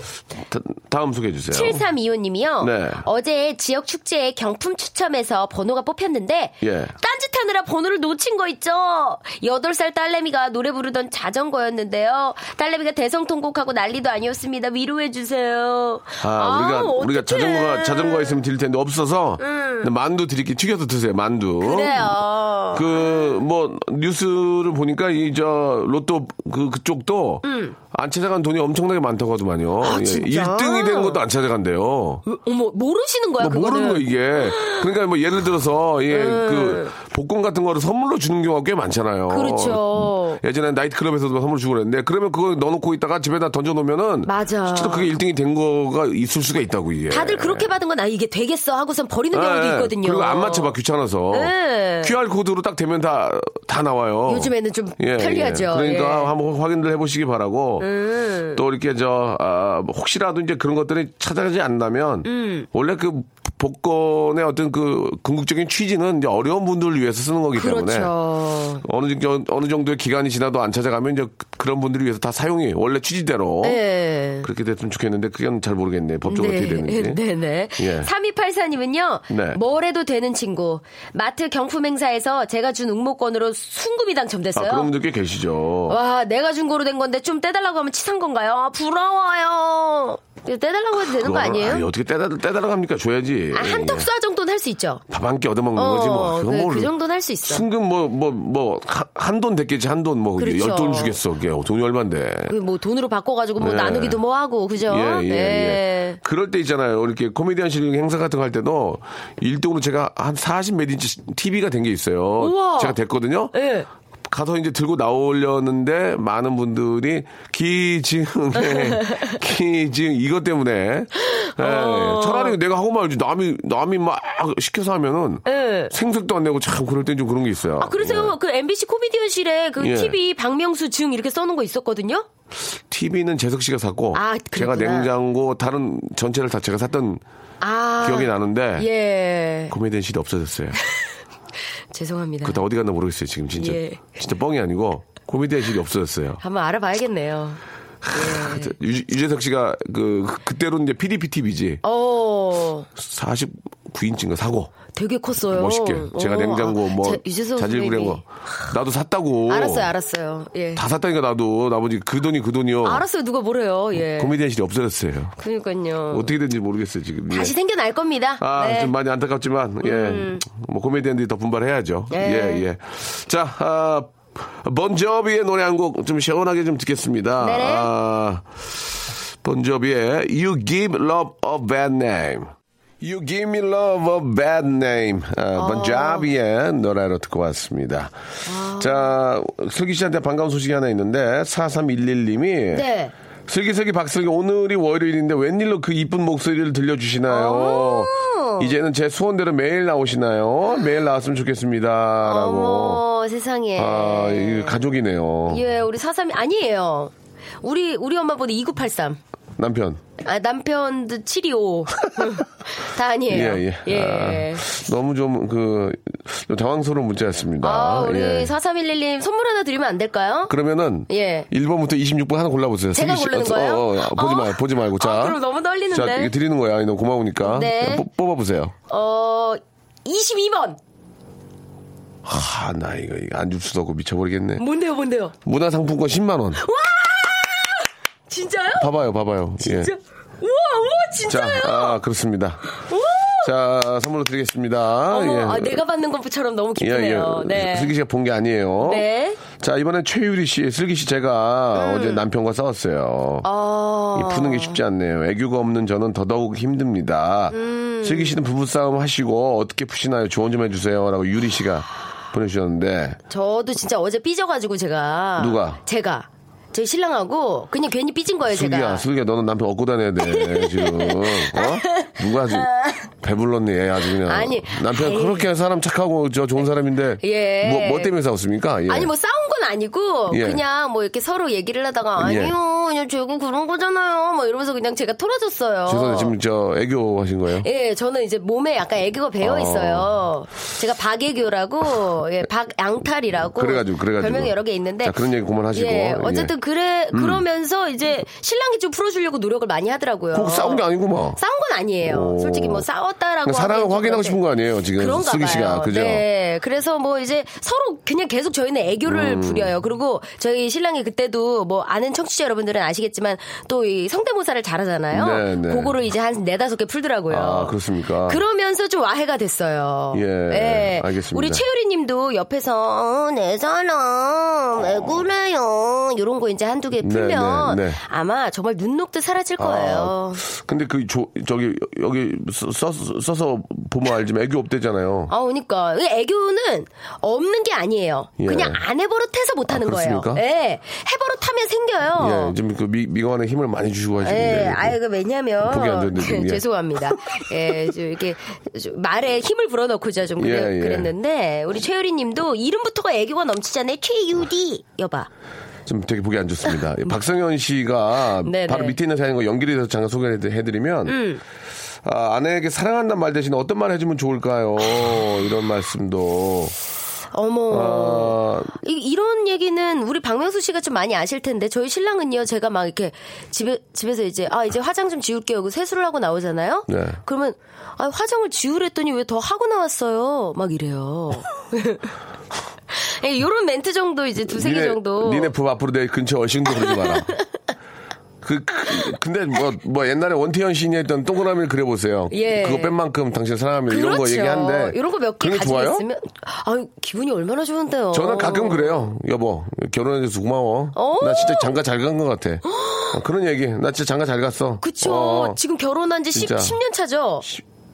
[SPEAKER 1] 다, 음 소개해 주세요.
[SPEAKER 3] 7325님이요.
[SPEAKER 1] 네.
[SPEAKER 3] 어제 지역 축제에 경품 추첨해서 번호가 뽑혔는데
[SPEAKER 1] 예.
[SPEAKER 3] 딴짓하느라 번호를 놓친 거 있죠. 8살 딸내미가 노래 부르던 자전거였는데요. 딸내미가 대성통곡하고 난리도 아니었습니다. 위로해 주세요.
[SPEAKER 1] 아, 우리가 우리가
[SPEAKER 3] 어떡해.
[SPEAKER 1] 자전거가 자전거가 있으면 드릴 텐데 없어서 근데 만두 드릴게 튀겨서 드세요. 만두.
[SPEAKER 3] 음. 그래요.
[SPEAKER 1] 그 뭐 뉴스를 보니까 이 저 로또 그 그쪽도 안 찾아간 돈이 엄청나게 많다고 하더만요.
[SPEAKER 3] 음. 아,
[SPEAKER 1] 예,
[SPEAKER 3] 진짜?
[SPEAKER 1] 1등이 된 것도 안 찾아간대요.
[SPEAKER 3] 어머 모르시는 거야
[SPEAKER 1] 뭐
[SPEAKER 3] 그거는.
[SPEAKER 1] 모르는 거 이게. 그러니까 뭐 예를 들어서 예, 그 복권 같은 거를 선물로 주는 경우가 꽤 많잖아요.
[SPEAKER 3] 그렇죠.
[SPEAKER 1] 예전에 나이트클럽에서도 선물 주고 그랬는데 그러면 그거 넣어놓고 있다가 집에다 던져놓으면은
[SPEAKER 3] 맞아.
[SPEAKER 1] 실제로 그게 1등이 된 거가 있을 수가 있다고 이게.
[SPEAKER 3] 다들 그렇게 받은 건 아 이게 되겠어 하고선 버리는 경우도
[SPEAKER 1] 예,
[SPEAKER 3] 있거든요.
[SPEAKER 1] 그리고 안 맞춰봐 귀찮아서.
[SPEAKER 3] 네.
[SPEAKER 1] QR 코드로 딱 되면 다 다 나와요.
[SPEAKER 3] 요즘에는 좀
[SPEAKER 1] 예,
[SPEAKER 3] 편리하죠.
[SPEAKER 1] 예. 그러니까
[SPEAKER 3] 예.
[SPEAKER 1] 한번 확인을 해보시기 바라고.
[SPEAKER 3] 음.
[SPEAKER 1] 또 이렇게 저 아, 뭐 혹시라도 이제 그런 것들이 찾아가지 않다면
[SPEAKER 3] 음.
[SPEAKER 1] 원래 그 복권의 어떤 그 궁극적인 취지는 이제 어려운 분들을 위해서 쓰는 거기 때문에
[SPEAKER 3] 그렇죠.
[SPEAKER 1] 어느 정도 어느 정도의 기간이 지나도 안 찾아가면 이제 그런 분들을 위해서 다 사용이 원래 취지대로
[SPEAKER 3] 네.
[SPEAKER 1] 그렇게 됐으면 좋겠는데 그건 잘 모르겠네 법적으로 어떻게 되는지.
[SPEAKER 3] 네 네.
[SPEAKER 1] 예.
[SPEAKER 3] 3284님은요,
[SPEAKER 1] 네.
[SPEAKER 3] 뭘 해도 되는 친구. 마트 경품 행사에서 제가 준 응모권으로 순금이
[SPEAKER 1] 아,
[SPEAKER 3] 당첨됐어요.
[SPEAKER 1] 그런 분들 꽤 계시죠.
[SPEAKER 3] 와, 내가 준 거로 된 건데 좀 떼달라고 하면 치산 건가요? 아, 부러워요. 떼달라고 해도 되는 거 아니에요?
[SPEAKER 1] 아니, 어떻게 떼달, 떼달아갑니까? 줘야지.
[SPEAKER 3] 아, 한턱 쏴 정도는 할 수 있죠.
[SPEAKER 1] 밥 한 끼 얻어먹는 거지 뭐.
[SPEAKER 3] 어,
[SPEAKER 1] 그건
[SPEAKER 3] 그,
[SPEAKER 1] 뭘.
[SPEAKER 3] 그 정도는 할 수 있어.
[SPEAKER 1] 순금 뭐, 뭐, 뭐, 한 돈 됐겠지, 한 돈 뭐,
[SPEAKER 3] 그렇죠.
[SPEAKER 1] 열돈 주겠어. 그게 돈이 얼만데.
[SPEAKER 3] 그뭐 돈으로 바꿔가지고 뭐
[SPEAKER 1] 네.
[SPEAKER 3] 나누기도 뭐 하고, 그죠?
[SPEAKER 1] 예, 예,
[SPEAKER 3] 네.
[SPEAKER 1] 예. 그럴 때 있잖아요. 이렇게 코미디언실 행사 같은 거 할 때도 1등으로 제가 한 40 몇 인치 TV가 된 게 있어요.
[SPEAKER 3] 우와.
[SPEAKER 1] 제가 됐거든요.
[SPEAKER 3] 예.
[SPEAKER 1] 가서 이제 들고 나오려는데 많은 분들이 기증에 기증 이것 때문에 예,
[SPEAKER 3] 어.
[SPEAKER 1] 차라리 내가 하고 말지 남이 남이 막 시켜서 하면은
[SPEAKER 3] 예.
[SPEAKER 1] 생색도 안 내고 참 그럴 땐 좀 그런 게 있어요.
[SPEAKER 3] 아, 그래서 그 MBC 코미디언실에 그
[SPEAKER 1] 예.
[SPEAKER 3] TV 박명수 증 이렇게 써놓은 거 있었거든요?
[SPEAKER 1] TV는 재석 씨가 샀고
[SPEAKER 3] 아,
[SPEAKER 1] 제가. 냉장고 다른 전체를 다 제가 샀던
[SPEAKER 3] 아.
[SPEAKER 1] 기억이 나는데
[SPEAKER 3] 예.
[SPEAKER 1] 코미디언실이 없어졌어요.
[SPEAKER 3] 죄송합니다.
[SPEAKER 1] 그다 어디 갔나 모르겠어요 지금 진짜
[SPEAKER 3] 예.
[SPEAKER 1] 진짜 뻥이 아니고 코미디언실이 없어졌어요.
[SPEAKER 3] 한번 알아봐야겠네요.
[SPEAKER 1] 유, 유재석 씨가 그 그때로 이제 PDP TV지
[SPEAKER 3] 어,
[SPEAKER 1] 49인치인가 사고
[SPEAKER 3] 되게 컸어요.
[SPEAKER 1] 멋있게 제가
[SPEAKER 3] 어,
[SPEAKER 1] 냉장고
[SPEAKER 3] 아,
[SPEAKER 1] 뭐
[SPEAKER 3] 자- 선생님이.
[SPEAKER 1] 거 나도 샀다고
[SPEAKER 3] 알았어요, 알았어요. 예.
[SPEAKER 1] 다 샀다니까 나도 나머지 그 돈이 그 돈이요
[SPEAKER 3] 알았어요, 누가 뭐래요. 예.
[SPEAKER 1] 코미디언실이 없어졌어요
[SPEAKER 3] 그러니까요.
[SPEAKER 1] 어떻게 된지 모르겠어요 지금 예.
[SPEAKER 3] 다시 생겨날 겁니다.
[SPEAKER 1] 아,
[SPEAKER 3] 네. 음.
[SPEAKER 1] 좀 많이 안타깝지만, 예. 뭐, 코미디언들이 더 분발해야죠.
[SPEAKER 3] 예.
[SPEAKER 1] 예, 예. 자, 아, 본조비의 노래 한 곡 좀 시원하게 좀 듣겠습니다.
[SPEAKER 3] 네네.
[SPEAKER 1] 아, 본조비의 You Give Love a Bad Name. You Give Me Love a Bad Name. 아, 본조비의 노래로 듣고 왔습니다. 자, 슬기 씨한테 반가운 소식이 하나 있는데, 4311님이.
[SPEAKER 3] 네.
[SPEAKER 1] 슬기슬기 박슬기 오늘이 월요일인데 웬일로 그 이쁜 목소리를 들려주시나요? 이제는 제 소원대로 매일 나오시나요? 매일 나왔으면 좋겠습니다 라고.
[SPEAKER 3] 어머, 세상에.
[SPEAKER 1] 아, 이 가족이네요.
[SPEAKER 3] 예, 우리 사삼이 아니에요. 우리 우리 엄마보다 2983.
[SPEAKER 1] 남편.
[SPEAKER 3] 아, 남편도 725. 다 아니에요.
[SPEAKER 1] 예, 예. 아, 너무 좀, 그, 좀 당황스러운 문자였습니다.
[SPEAKER 3] 아, 우리
[SPEAKER 1] 예.
[SPEAKER 3] 4311님 선물 하나 드리면 안 될까요?
[SPEAKER 1] 그러면은,
[SPEAKER 3] 예.
[SPEAKER 1] 1번부터 26번 하나 골라보세요.
[SPEAKER 3] 제가
[SPEAKER 1] 씨.
[SPEAKER 3] 고르는
[SPEAKER 1] 어,
[SPEAKER 3] 거예요?
[SPEAKER 1] 어, 어, 보지
[SPEAKER 3] 어.
[SPEAKER 1] 말, 보지 말고. 자.
[SPEAKER 3] 아, 그럼 너무 떨리는데.
[SPEAKER 1] 자, 드리는 거야. 너무 고마우니까.
[SPEAKER 3] 네.
[SPEAKER 1] 뽑- 뽑아보세요.
[SPEAKER 3] 어, 22번.
[SPEAKER 1] 아, 나 이거, 이거 안 줄 수도 없고 미쳐버리겠네.
[SPEAKER 3] 뭔데요, 뭔데요?
[SPEAKER 1] 문화상품권 10만원.
[SPEAKER 3] 진짜요?
[SPEAKER 1] 봐봐요, 봐봐요. 예.
[SPEAKER 3] 진짜? 우와, 우와,
[SPEAKER 1] 자,
[SPEAKER 3] 진짜요?
[SPEAKER 1] 아, 그렇습니다. 자, 선물로 드리겠습니다.
[SPEAKER 3] 어머,
[SPEAKER 1] 예.
[SPEAKER 3] 아, 내가 받는 것처럼 너무
[SPEAKER 1] 예,
[SPEAKER 3] 기쁘네요.
[SPEAKER 1] 예.
[SPEAKER 3] 네.
[SPEAKER 1] 슬기 씨가 본 게 아니에요.
[SPEAKER 3] 네.
[SPEAKER 1] 자, 이번엔 최유리 씨, 슬기 씨 제가 어제 남편과 싸웠어요.
[SPEAKER 3] 어.
[SPEAKER 1] 이 푸는 게 쉽지 않네요. 애교가 없는 저는 더더욱 힘듭니다.
[SPEAKER 3] 음.
[SPEAKER 1] 슬기 씨는 부부싸움 하시고 어떻게 푸시나요? 조언 좀 해주세요. 라고 유리 씨가 보내주셨는데.
[SPEAKER 3] 저도 진짜 어제 삐져가지고 제가.
[SPEAKER 1] 누가?
[SPEAKER 3] 제가. 저희 신랑하고 그냥 괜히 삐진 거예요,
[SPEAKER 1] 슬기야,
[SPEAKER 3] 제가.
[SPEAKER 1] 슬기야, 너는 남편 얻고 다녀야 돼, 지금. 어? 누가 아주 배불렀니, 애 아주 그냥.
[SPEAKER 3] 아니,
[SPEAKER 1] 남편
[SPEAKER 3] 에이.
[SPEAKER 1] 그렇게 사람 착하고 저 좋은 사람인데.
[SPEAKER 3] 예.
[SPEAKER 1] 뭐, 뭐 때문에 싸웠습니까? 예.
[SPEAKER 3] 아니 뭐 싸운 건 아니고
[SPEAKER 1] 예.
[SPEAKER 3] 그냥 뭐 이렇게 서로 얘기를 하다가
[SPEAKER 1] 예.
[SPEAKER 3] 아니요 그냥 제가 그런 거잖아요 뭐 이러면서 그냥 제가 털어줬어요.
[SPEAKER 1] 죄송해요. 지금 저 애교 하신 거예요?
[SPEAKER 3] 예, 저는 이제 몸에 약간 애교가 배어
[SPEAKER 1] 어.
[SPEAKER 3] 있어요. 제가 박애교라고, 예, 박양탈이라고.
[SPEAKER 1] 그래가지고, 그래가지고.
[SPEAKER 3] 별명이 여러 개 있는데.
[SPEAKER 1] 자, 그런 얘기 그만하시고.
[SPEAKER 3] 예, 어쨌든
[SPEAKER 1] 예.
[SPEAKER 3] 그래, 그러면서 이제 신랑이 좀 풀어주려고 노력을 많이 하더라고요.
[SPEAKER 1] 꼭 싸운 게 아니고 뭐.
[SPEAKER 3] 싸운 건 아니에요.
[SPEAKER 1] 오.
[SPEAKER 3] 솔직히 뭐 싸웠다라고.
[SPEAKER 1] 사랑을 확인하고. 싶은 거 아니에요, 지금.
[SPEAKER 3] 그런가
[SPEAKER 1] 슬기 씨가. 그죠?
[SPEAKER 3] 네. 그래서 뭐 이제 서로 그냥 계속 저희는 애교를
[SPEAKER 1] 음.
[SPEAKER 3] 부려요. 그리고 저희 신랑이 그때도 뭐 아는 청취자 여러분들 은 아시겠지만 또 이 성대모사를 잘하잖아요.
[SPEAKER 1] 네, 네.
[SPEAKER 3] 그거를 이제 한 네다섯 개 풀더라고요.
[SPEAKER 1] 아, 그렇습니까?
[SPEAKER 3] 그러면서 좀 와해가 됐어요.
[SPEAKER 1] 예, 알겠습니다.
[SPEAKER 3] 우리 최유리 님도 옆에서, 어, 내 사람, 왜 그래요? 이런 거 이제 한두 개
[SPEAKER 1] 네,
[SPEAKER 3] 풀면
[SPEAKER 1] 네, 네.
[SPEAKER 3] 아마 정말 눈 녹듯 사라질 거예요.
[SPEAKER 1] 아, 근데 그, 조, 저기, 여기 써, 써서 보면 알지만 애교 없대잖아요.
[SPEAKER 3] 아, 그러니까 이 애교는 없는 게 아니에요.
[SPEAKER 1] 예.
[SPEAKER 3] 그냥 안 해버릇해서 못하는
[SPEAKER 1] 아,
[SPEAKER 3] 거예요. 예, 해버릇하면 생겨요.
[SPEAKER 1] 예, 지금 그 미, 미관에 힘을 많이 주시고
[SPEAKER 3] 예,
[SPEAKER 1] 하시는데.
[SPEAKER 3] 아유, 그 왜냐면.
[SPEAKER 1] 보기 안 좋은데, 좀, 예.
[SPEAKER 3] 죄송합니다. 예, 좀 이렇게 좀 말에 힘을 불어넣고자 좀 그래,
[SPEAKER 1] 예, 예.
[SPEAKER 3] 그랬는데, 우리 최유리 님도 이름부터가 애교가 넘치잖아요. 최유리. 여봐.
[SPEAKER 1] 좀 되게 보기 안 좋습니다. 박성현 씨가
[SPEAKER 3] 네네.
[SPEAKER 1] 바로 밑에 있는 사연과 연결이 돼서 잠깐 소개해드리면
[SPEAKER 3] 음.
[SPEAKER 1] 아, 아내에게 사랑한다는 말 대신 어떤 말 해주면 좋을까요? 이런 말씀도
[SPEAKER 3] 어머.
[SPEAKER 1] 아,
[SPEAKER 3] 이, 이런 얘기는 우리 박명수 씨가 좀 많이 아실 텐데 저희 신랑은요 제가 막 이렇게 집에 집에서 이제 아 이제 화장 좀 지울게요 하고 세수를 하고 나오잖아요.
[SPEAKER 1] 네.
[SPEAKER 3] 그러면 아 화장을 지우랬더니 왜 더 하고 나왔어요? 막 이래요. 예, 요런 멘트 정도 이제 두세 개 정도.
[SPEAKER 1] 니네 부 앞으로 내 근처 얼씬도 그러지 마라. 그, 그, 근데 뭐, 뭐 옛날에 원태현 시인이 했던 동그라미를 그려보세요.
[SPEAKER 3] 예.
[SPEAKER 1] 그거 뺀 만큼 당신 사랑하면 이런 거
[SPEAKER 3] 그렇죠.
[SPEAKER 1] 얘기하는데.
[SPEAKER 3] 이런 거 몇 개 가지고
[SPEAKER 1] 좋아요?
[SPEAKER 3] 있으면 아유 기분이 얼마나 좋은데요.
[SPEAKER 1] 저는 가끔 그래요. 여보, 결혼해줘서 고마워.
[SPEAKER 3] 어?
[SPEAKER 1] 나 진짜 장가 잘 간 것 같아. 어, 그런 얘기. 나 진짜 장가 잘 갔어.
[SPEAKER 3] 그쵸.
[SPEAKER 1] 어,
[SPEAKER 3] 지금 결혼한 지 10,
[SPEAKER 1] 진짜.
[SPEAKER 3] 10년 차죠.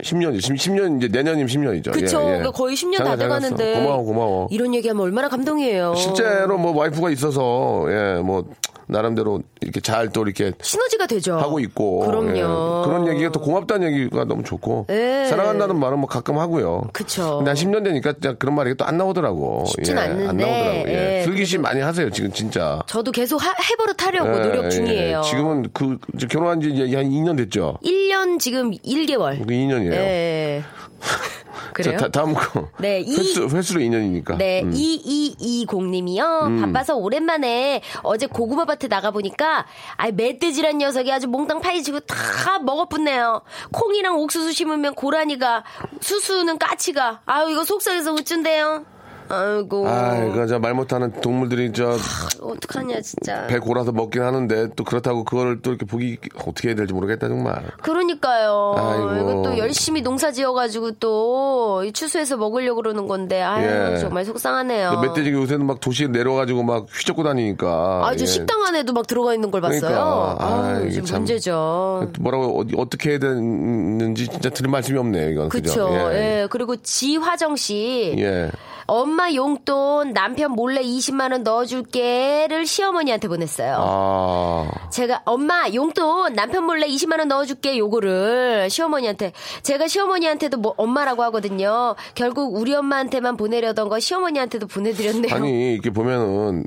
[SPEAKER 1] 10년, 10년, 이제 내년이면 10년이죠.
[SPEAKER 3] 그쵸.
[SPEAKER 1] 예, 예.
[SPEAKER 3] 그러니까 거의 10년
[SPEAKER 1] 장가
[SPEAKER 3] 다. 돼가는데.
[SPEAKER 1] 고마워, 고마워.
[SPEAKER 3] 이런 얘기하면 얼마나 감동이에요.
[SPEAKER 1] 실제로 뭐 와이프가 있어서, 예, 뭐, 나름대로 이렇게 잘 또 이렇게
[SPEAKER 3] 시너지가 되죠.
[SPEAKER 1] 하고 있고.
[SPEAKER 3] 그럼요.
[SPEAKER 1] 예. 그런 얘기가 또 고맙다는 얘기가 너무 좋고.
[SPEAKER 3] 예.
[SPEAKER 1] 사랑한다는 말은 뭐 가끔 하고요.
[SPEAKER 3] 그쵸.
[SPEAKER 1] 근데 한 10년 되니까 그런 말이 또 안 나오더라고.
[SPEAKER 3] 쉽진
[SPEAKER 1] 예,
[SPEAKER 3] 않는데.
[SPEAKER 1] 안 나오더라고요. 예.
[SPEAKER 3] 예,
[SPEAKER 1] 슬기 씨 많이 하세요, 지금 진짜.
[SPEAKER 3] 저도 계속 하- 해버릇 하려고
[SPEAKER 1] 예,
[SPEAKER 3] 노력
[SPEAKER 1] 예.
[SPEAKER 3] 중이에요.
[SPEAKER 1] 지금은 그, 결혼한 지 이제 한 2년 됐죠?
[SPEAKER 3] 1년 지금 1개월.
[SPEAKER 1] 그 2년이에요.
[SPEAKER 3] 예. 그래요?
[SPEAKER 1] 자, 다, 음 거.
[SPEAKER 3] 네, 이-
[SPEAKER 1] 횟수, 횟수로 2년이니까.
[SPEAKER 3] 네, 2220님이요.
[SPEAKER 1] 음.
[SPEAKER 3] 바빠서 오랜만에 어제 고구마밭에 나가보니까, 아 멧돼지란 녀석이 아주 몽땅 파헤치고 다 먹어붙네요. 콩이랑 옥수수 심으면 고라니가, 수수는 까치가. 아유, 이거 속상해서 어쩐대요. 아이고.
[SPEAKER 1] 아, 이거 저말 못하는 동물들이 저
[SPEAKER 3] 어떡하냐, 진짜.
[SPEAKER 1] 배 골아서 먹긴 하는데 또 그렇다고 그걸 또 이렇게 보기 어떻게 해야 될지 모르겠다 정말.
[SPEAKER 3] 그러니까요.
[SPEAKER 1] 아이고.
[SPEAKER 3] 이거 또 열심히 농사 지어가지고 또이 추수해서 먹으려고 그러는 건데, 아유,
[SPEAKER 1] 예.
[SPEAKER 3] 정말 속상하네요.
[SPEAKER 1] 멧돼지가 요새는 막 도시에 내려가지고 막 휘젓고 다니니까.
[SPEAKER 3] 아, 저
[SPEAKER 1] 예.
[SPEAKER 3] 식당 안에도 막 들어가 있는 걸 봤어요.
[SPEAKER 1] 그러니까. 아,
[SPEAKER 3] 아,
[SPEAKER 1] 이게 참-
[SPEAKER 3] 문제죠.
[SPEAKER 1] 뭐라고 어디- 어떻게 해야 되는지 진짜 들을 말씀이 없네요 이건.
[SPEAKER 3] 그쵸.
[SPEAKER 1] 그죠?
[SPEAKER 3] 예. 그리고 지화정 씨.
[SPEAKER 1] 예.
[SPEAKER 3] 엄마 용돈 남편 몰래 20만 원 넣어줄게를 시어머니한테 보냈어요.
[SPEAKER 1] 아.
[SPEAKER 3] 제가 엄마 용돈 남편 몰래 20만 원 넣어줄게 요거를 시어머니한테 제가 시어머니한테도 뭐 엄마라고 하거든요. 결국 우리 엄마한테만 보내려던 거 시어머니한테도 보내드렸네요.
[SPEAKER 1] 아니, 이렇게 보면은,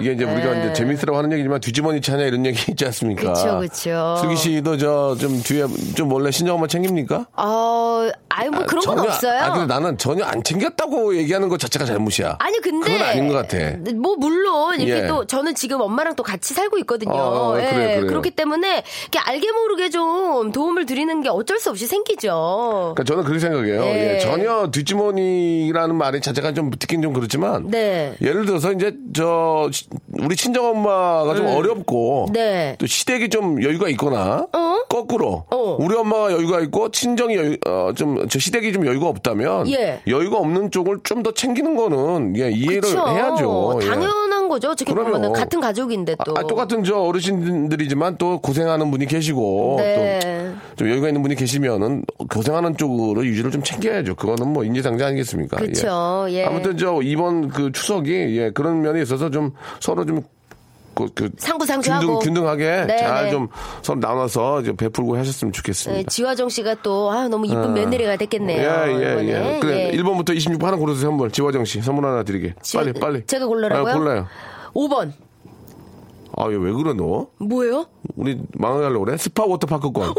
[SPEAKER 1] 이게 이제 우리가 이제 재밌으라고 하는 얘기지만 뒤집어니 차냐 이런 얘기 있지 않습니까?
[SPEAKER 3] 그쵸, 그쵸.
[SPEAKER 1] 슬기 씨도 저 좀 뒤에 좀 몰래 신정엄마 챙깁니까?
[SPEAKER 3] 어, 아유 뭐 그런 건
[SPEAKER 1] 전혀-
[SPEAKER 3] 없어요.
[SPEAKER 1] 아, 근데 나는 전혀 안 챙겼다고 얘기하는 것 자체가 잘못이야.
[SPEAKER 3] 아니 근데
[SPEAKER 1] 그건 아닌 것 같아.
[SPEAKER 3] 뭐 물론 이렇게
[SPEAKER 1] 예.
[SPEAKER 3] 또 저는 지금 엄마랑 또 같이 살고 있거든요.
[SPEAKER 1] 어,
[SPEAKER 3] 예,
[SPEAKER 1] 그래요.
[SPEAKER 3] 그렇기 때문에 이렇게 알게 모르게 좀 도움을 드리는 게 어쩔 수 없이 생기죠.
[SPEAKER 1] 그러니까 저는 그렇게 생각해요.
[SPEAKER 3] 예.
[SPEAKER 1] 예, 전혀 뒷주머니라는 말이 자체가 좀 듣긴 좀 그렇지만
[SPEAKER 3] 네.
[SPEAKER 1] 예를 들어서 이제 저 시- 우리 친정 엄마가 좀 어렵고
[SPEAKER 3] 네.
[SPEAKER 1] 또 시댁이 좀 여유가 있거나
[SPEAKER 3] 어?
[SPEAKER 1] 거꾸로
[SPEAKER 3] 어.
[SPEAKER 1] 우리 엄마가 여유가 있고 친정이 여유, 어, 좀저 시댁이 좀 여유가 없다면
[SPEAKER 3] 예.
[SPEAKER 1] 여유가 없는 쪽을 좀더 챙기는 거는 예, 이해를
[SPEAKER 3] 그쵸.
[SPEAKER 1] 해야죠. 예.
[SPEAKER 3] 당연한 거죠. 어떻게. 보면 같은 가족인데 또.
[SPEAKER 1] 아, 똑같은 저 어르신들이지만 또 고생하는 분이 계시고
[SPEAKER 3] 네.
[SPEAKER 1] 또좀 여유가 있는 분이 계시면은 고생하는 쪽으로 유지를 좀 챙겨야죠. 그거는 뭐 인지상정 아니겠습니까?
[SPEAKER 3] 그쵸. 예.
[SPEAKER 1] 아무튼 저 이번 그 추석이 예, 그런 면에 있어서 좀 서로 좀 그, 그
[SPEAKER 3] 상부상조하고.
[SPEAKER 1] 균등, 하게
[SPEAKER 3] 네,
[SPEAKER 1] 잘
[SPEAKER 3] 네.
[SPEAKER 1] 좀 서로 나눠서 베풀고 하셨으면
[SPEAKER 3] 네,
[SPEAKER 1] 좋겠습니다.
[SPEAKER 3] 지화정 씨가 또 아, 너무 이쁜 며느리가 됐겠네요.
[SPEAKER 1] 예, 예,
[SPEAKER 3] 이번에.
[SPEAKER 1] 예. 그래,
[SPEAKER 3] 예.
[SPEAKER 1] 1번부터 26번 하나 고르세요, 선물. 지화정 씨. 선물 하나 드리게.
[SPEAKER 3] 제-
[SPEAKER 1] 빨리, 빨리.
[SPEAKER 3] 제가 골라라고요?
[SPEAKER 1] 아, 골라요.
[SPEAKER 3] 5번.
[SPEAKER 1] 아, 얘왜 그래, 너?
[SPEAKER 3] 뭐예요?
[SPEAKER 1] 우리 망하려고 그래? 스파 워터파크권.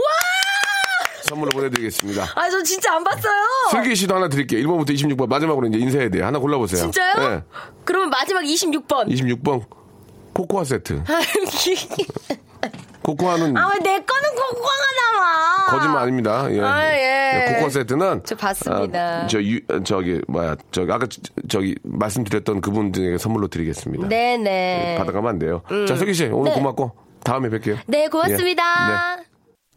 [SPEAKER 1] 선물로 보내드리겠습니다.
[SPEAKER 3] 아, 저 진짜 안 봤어요.
[SPEAKER 1] 슬기 씨도 하나 드릴게요. 1번부터 26번. 마지막으로 이제 인사해야 돼요. 하나 골라보세요.
[SPEAKER 3] 진짜요?
[SPEAKER 1] 네.
[SPEAKER 3] 그러면 마지막 26번.
[SPEAKER 1] 26번. 코코아 세트. 코코아는
[SPEAKER 3] 아, 왜 내 거는 코코아가 나와.
[SPEAKER 1] 거짓말 아닙니다. 예.
[SPEAKER 3] 아, 예.
[SPEAKER 1] 코코아 세트는
[SPEAKER 3] 저 봤습니다.
[SPEAKER 1] 아, 저 유, 저기 뭐야 저기 아까 저- 저기 말씀드렸던 그분들에게 선물로 드리겠습니다.
[SPEAKER 3] 네네.
[SPEAKER 1] 받아가면 안 돼요. 자 슬기 씨 오늘
[SPEAKER 3] 네.
[SPEAKER 1] 고맙고 다음에 뵐게요.
[SPEAKER 3] 네, 고맙습니다.
[SPEAKER 1] 예.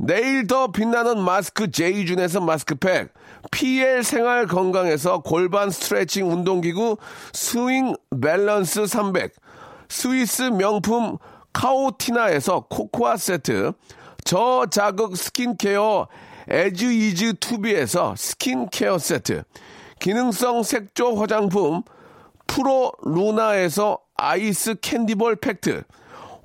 [SPEAKER 1] 내일 더 빛나는 마스크 제이준에서 마스크팩, PL 생활 건강에서 골반 스트레칭 운동기구 스윙 밸런스 300, 스위스 명품 카오티나에서 코코아 세트, 저자극 스킨케어 에즈이즈 투비에서 스킨케어 세트, 기능성 색조 화장품 프로 루나에서 아이스 캔디볼 팩트,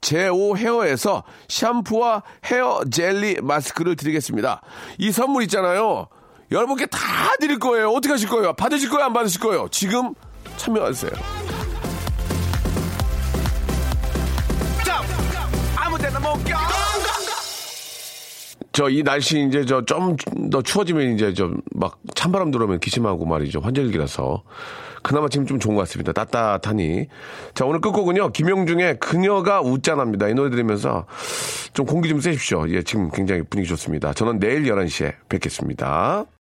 [SPEAKER 1] 제오 헤어에서 샴푸와 헤어 젤리 마스크를 드리겠습니다. 이 선물 있잖아요. 여러분께 다 드릴 거예요. 어떻게 하실 거예요? 받으실 거예요? 안 받으실 거예요? 지금 참여하세요. 저 이 날씨 이제 저 좀 더 추워지면 이제 좀 막 찬바람 들어오면 기침하고 말이죠. 환절기라서. 그나마 지금 좀 좋은 것 같습니다. 따뜻하니. 자, 오늘 끝곡은요. 김용중의 그녀가 웃잖아입니다. 이 노래 들으면서 좀 공기 좀 쐬십시오. 예, 지금 굉장히 분위기 좋습니다. 저는 내일 11시에 뵙겠습니다.